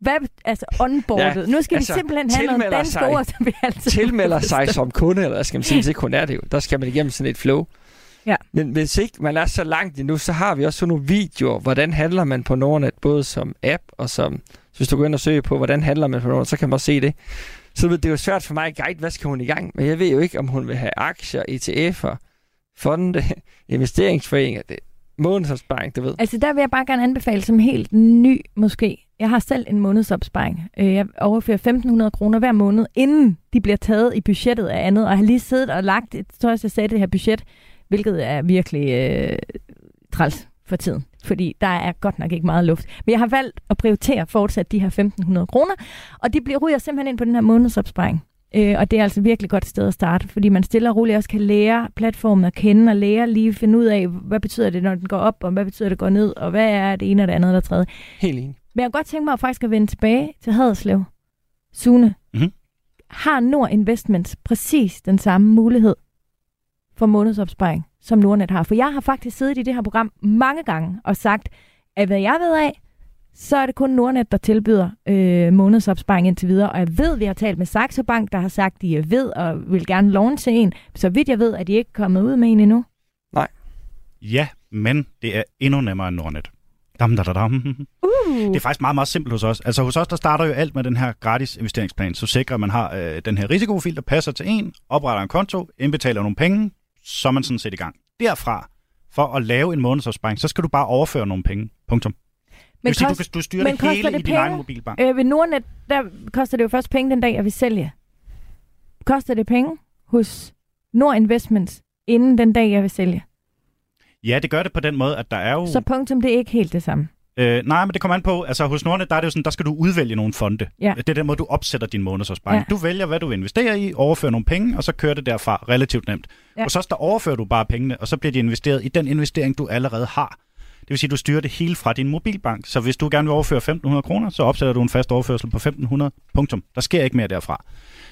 Hvad, altså onboardet. Ja, nu skal altså, vi simpelthen have nogle danske sig- ord, som vi altid tilmelder sig som kunde, eller hvad skal man sige, hvis ikke kun er det jo. Der skal man igennem sådan et flow. Ja. Men hvis ikke man er så langt endnu, så har vi også sådan nogle videoer, hvordan handler man på Nordnet, både som app og som... Så hvis du går ind og søger på, hvordan handler man på Nordnet, så kan man også se det. Så du ved, det er jo svært for mig at guide, hvad skal hun i gang med. Jeg ved jo ikke, om hun vil have aktier, ETF'er, fonde, investeringsforeninger, det, månedsopsparing, du ved. Altså der vil jeg bare gerne anbefale som helt ny måske. Jeg har selv en månedsopsparing. Øh, jeg overfører 1.500 kroner hver måned, inden de bliver taget i budgettet af andet. Og jeg har lige siddet og lagt et største sæt det her budget, hvilket er virkelig øh, træls for tiden. Fordi der er godt nok ikke meget luft. Men jeg har valgt at prioritere fortsat de her 1.500 kroner. Og de bliver ryger simpelthen ind på den her månedsopsparing. Øh, og det er altså virkelig godt sted at starte, fordi man stille og roligt også kan lære platformen at kende, og lære lige at finde ud af, hvad betyder det, når den går op, og hvad betyder det, går ned, og hvad er det ene og det andet og det tredje. Helt enig. Men jeg kunne godt tænke mig faktisk at vende tilbage til Haderslev. Sune, Mhm. har Nord Investments præcis den samme mulighed for månedsopsparing, som Nordnet har? For jeg har faktisk siddet i det her program mange gange og sagt, at hvad jeg ved af, så er det kun Nordnet, der tilbyder øh, månedsopsparing indtil videre. Og jeg ved, vi har talt med Saxo Bank, der har sagt, at de er ved og vil gerne launche en. Så vidt jeg ved, at de ikke kommet ud med en endnu. Ja, men det er endnu nemmere end Nordnet. Dam, da, da, dam. Uh. Det er faktisk meget, meget simpelt hos os. Altså hos os, der starter jo alt med den her gratis investeringsplan, så sikrer, at man har øh, den her risikoprofil, der passer til en, opretter en konto, indbetaler nogle penge, så er man sådan set i gang. Derfra, for at lave en månedsopsparing, så skal du bare overføre nogle penge. Punktum. Men, Men vil sige, kost, du, du styrer det hele det i din penge? egen mobilbank. øh, ved Nordnet, der koster det jo først penge den dag, jeg vil sælge. Koster det penge hos Nord Investments, inden den dag, jeg vil sælge? Ja, det gør det på den måde, at der er jo... Så punktum, det er ikke helt det samme. Øh, nej, men det kommer an på, altså hos Nordnet, der er det jo sådan, der skal du udvælge nogle fonde. Ja. Det er den måde, du opsætter din månedsopsparing. Ja. Du vælger, hvad du vil investere i, overfører nogle penge, og så kører det derfra relativt nemt. Ja. Hos os, der overfører du bare pengene, og så bliver de investeret i den investering, du allerede har. Det vil sige, at du styrer det hele fra din mobilbank. Så hvis du gerne vil overføre 1.500 kroner, så opsætter du en fast overførsel på 1.500. Punktum. Der sker ikke mere derfra.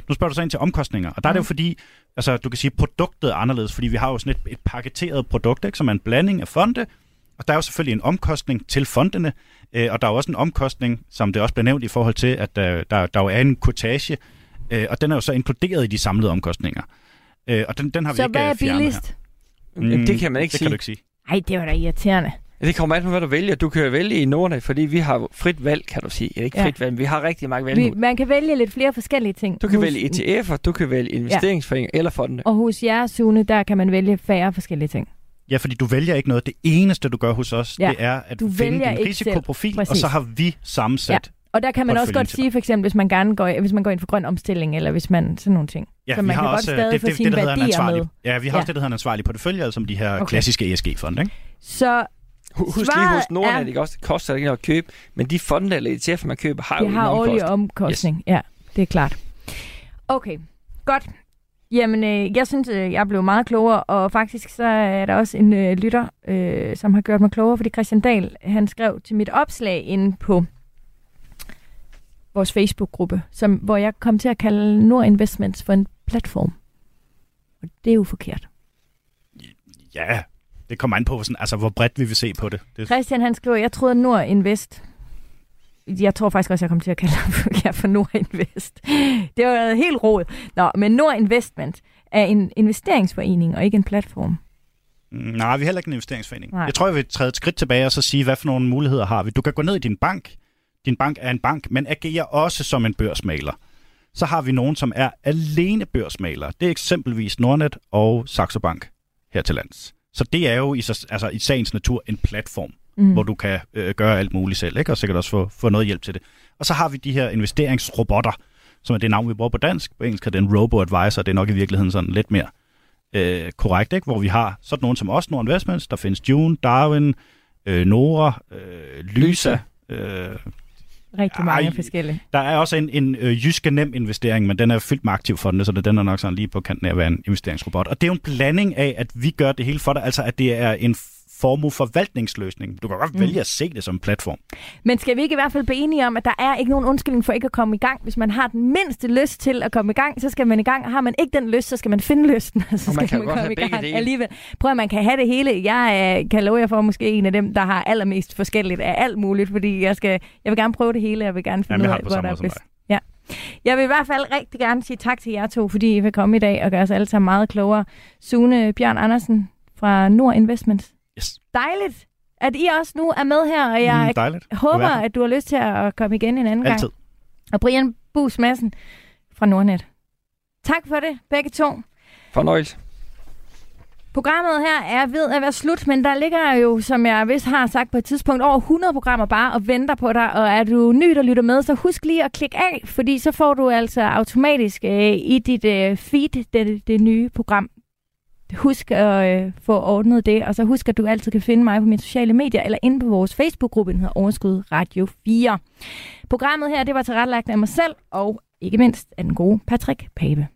Nu spørger du så ind til omkostninger, og der er det jo fordi, altså du kan sige, produktet er anderledes, fordi vi har jo sådan et, et paketeret produkt, ikke, som er en blanding af fonde, og der er jo selvfølgelig en omkostning til fondene, øh, og der er jo også en omkostning, som det også blev nævnt i forhold til, at øh, der, der jo er en kortage, øh, og den er jo så inkluderet i de samlede omkostninger. Øh, og den, den har vi Så ikke hvad er fjernet billigst? her. Mm, det kan man ikke det sige. kan du ikke sige. Ej, det var da irriterende. Ja, Det kommer an på, hvad du vælger. Du kan jo vælge i Nordnet, fordi vi har frit valg, kan du sige. Ja, ikke Ja. frit valg, men vi har rigtig mange Vi, valgmuligheder. man kan vælge lidt flere forskellige ting. Du kan hos- vælge ETF'er, du kan vælge investeringsforeninger eller fonde. Og hos jer, Sune, der kan man vælge færre forskellige ting. Ja, fordi du vælger ikke noget. Det eneste, du gør hos os, Ja, det er at du finde vælger din ikke selv. risikoprofil, og så har vi sammensat. Og der kan man også godt sige, for eksempel, hvis man gerne går, hvis man går ind for grøn omstilling, eller hvis man sådan nogle ting. Ja, Så vi man har kan godt også øh, stadig det, få det, sine det, der værdier ansvarlig. med. Ja, vi har Ja. også det, der hedder en ansvarlig portefølje, altså de her Okay. klassiske ESG-fonde. Ikke? Så Hu- Husk lige Svaret hos Nordnet, er- ikke også? Det koster ikke noget at købe, men de fonde eller ETF'er, man køber, har jo det en har årlig omkostning. omkostning. Yes. Ja, det er klart. Okay, godt. Jamen, øh, jeg synes, øh, jeg blev meget klogere, og faktisk så er der også en øh, lytter, øh, som har gjort mig klogere, fordi Christian Dahl, han skrev til mit opslag inde på vores Facebook-gruppe, som, hvor jeg kom til at kalde Nord Investments for en platform. Og det er jo forkert. Ja, det kommer an på, sådan, altså, hvor bredt vi vil se på det. det Christian han skriver, jeg troede Nord Invest. Jeg tror faktisk også, jeg kom til at kalde ham for, ja, for Nord Invest. [laughs] Det var helt råd. Nå, men Nord Investment er en investeringsforening og ikke en platform. Mm, Nej, vi er heller ikke en investeringsforening. Nej. Jeg tror, jeg vil træde et skridt tilbage og så sige, hvad for nogle muligheder har vi. Du kan gå ned i din bank. Din bank er en bank, men agerer også som en børsmaler. Så har vi nogen, som er alene børsmalere. Det er eksempelvis Nordnet og Saxo Bank her til lands. Så det er jo i, altså, i sagens natur en platform, Mm. hvor du kan øh, gøre alt muligt selv, ikke? og sikkert også få, få noget hjælp til det. Og så har vi de her investeringsrobotter, som er det navn, vi bruger på dansk. På engelsk er det en robo-advisor, det er nok i virkeligheden sådan lidt mere øh, korrekt, ikke? hvor vi har sådan nogen som os, Nord Investments, der findes June, Darwin, øh, Nora, øh, Lysa, øh, Rigtig mange Ej, forskellige. Der er også en, en øh, jyske nem investering, men den er fyldt med aktiv fonde, så det, den er nok sådan lige på kanten af at være en investeringsrobot. Og det er jo en blanding af, at vi gør det hele for dig, altså at det er en formueforvaltningsløsning. Du kan godt mm. vælge at se det som en platform. Men skal vi ikke i hvert fald blive enige om, at der er ikke nogen undskyldning for ikke at komme i gang? Hvis man har den mindste lyst til at komme i gang, så skal man i gang. Har man ikke den lyst, så skal man finde lysten, så Og man skal kan man, godt komme have i begge gang dele. alligevel. Prøv at man kan have det hele. Jeg øh, kan love jer for måske en af dem, der har allermest forskelligt af alt muligt, fordi jeg, skal, jeg vil gerne prøve det hele, jeg vil gerne finde Jamen, ud af, hvor der er måde som bedst. Ja. Jeg vil i hvert fald rigtig gerne sige tak til jer to, fordi I vil komme i dag og gøre os alle sammen meget klogere. Sune Bjørn Andersen fra Nord Investments. Yes. Dejligt, at I også nu er med her, og jeg mm, dejligt. håber, at du har lyst til at komme igen en anden Altid. gang. Og Brian Bus Madsen fra Nordnet. Tak for det, begge to. Fornøjelse. Programmet her er ved at være slut, men der ligger jo, som jeg vist har sagt på et tidspunkt, over 100 programmer bare og venter på dig. Og er du ny, der lytter med, så husk lige at klikke af, fordi så får du altså automatisk øh, i dit øh, feed det, det nye program. Husk at øh, få ordnet det, og så husk, at du altid kan finde mig på mine sociale medier, eller inde på vores Facebook-gruppe, den hedder Overskud Radio 4. Programmet her, det var tilrettelagt af mig selv, og ikke mindst af den gode Patrick Pape.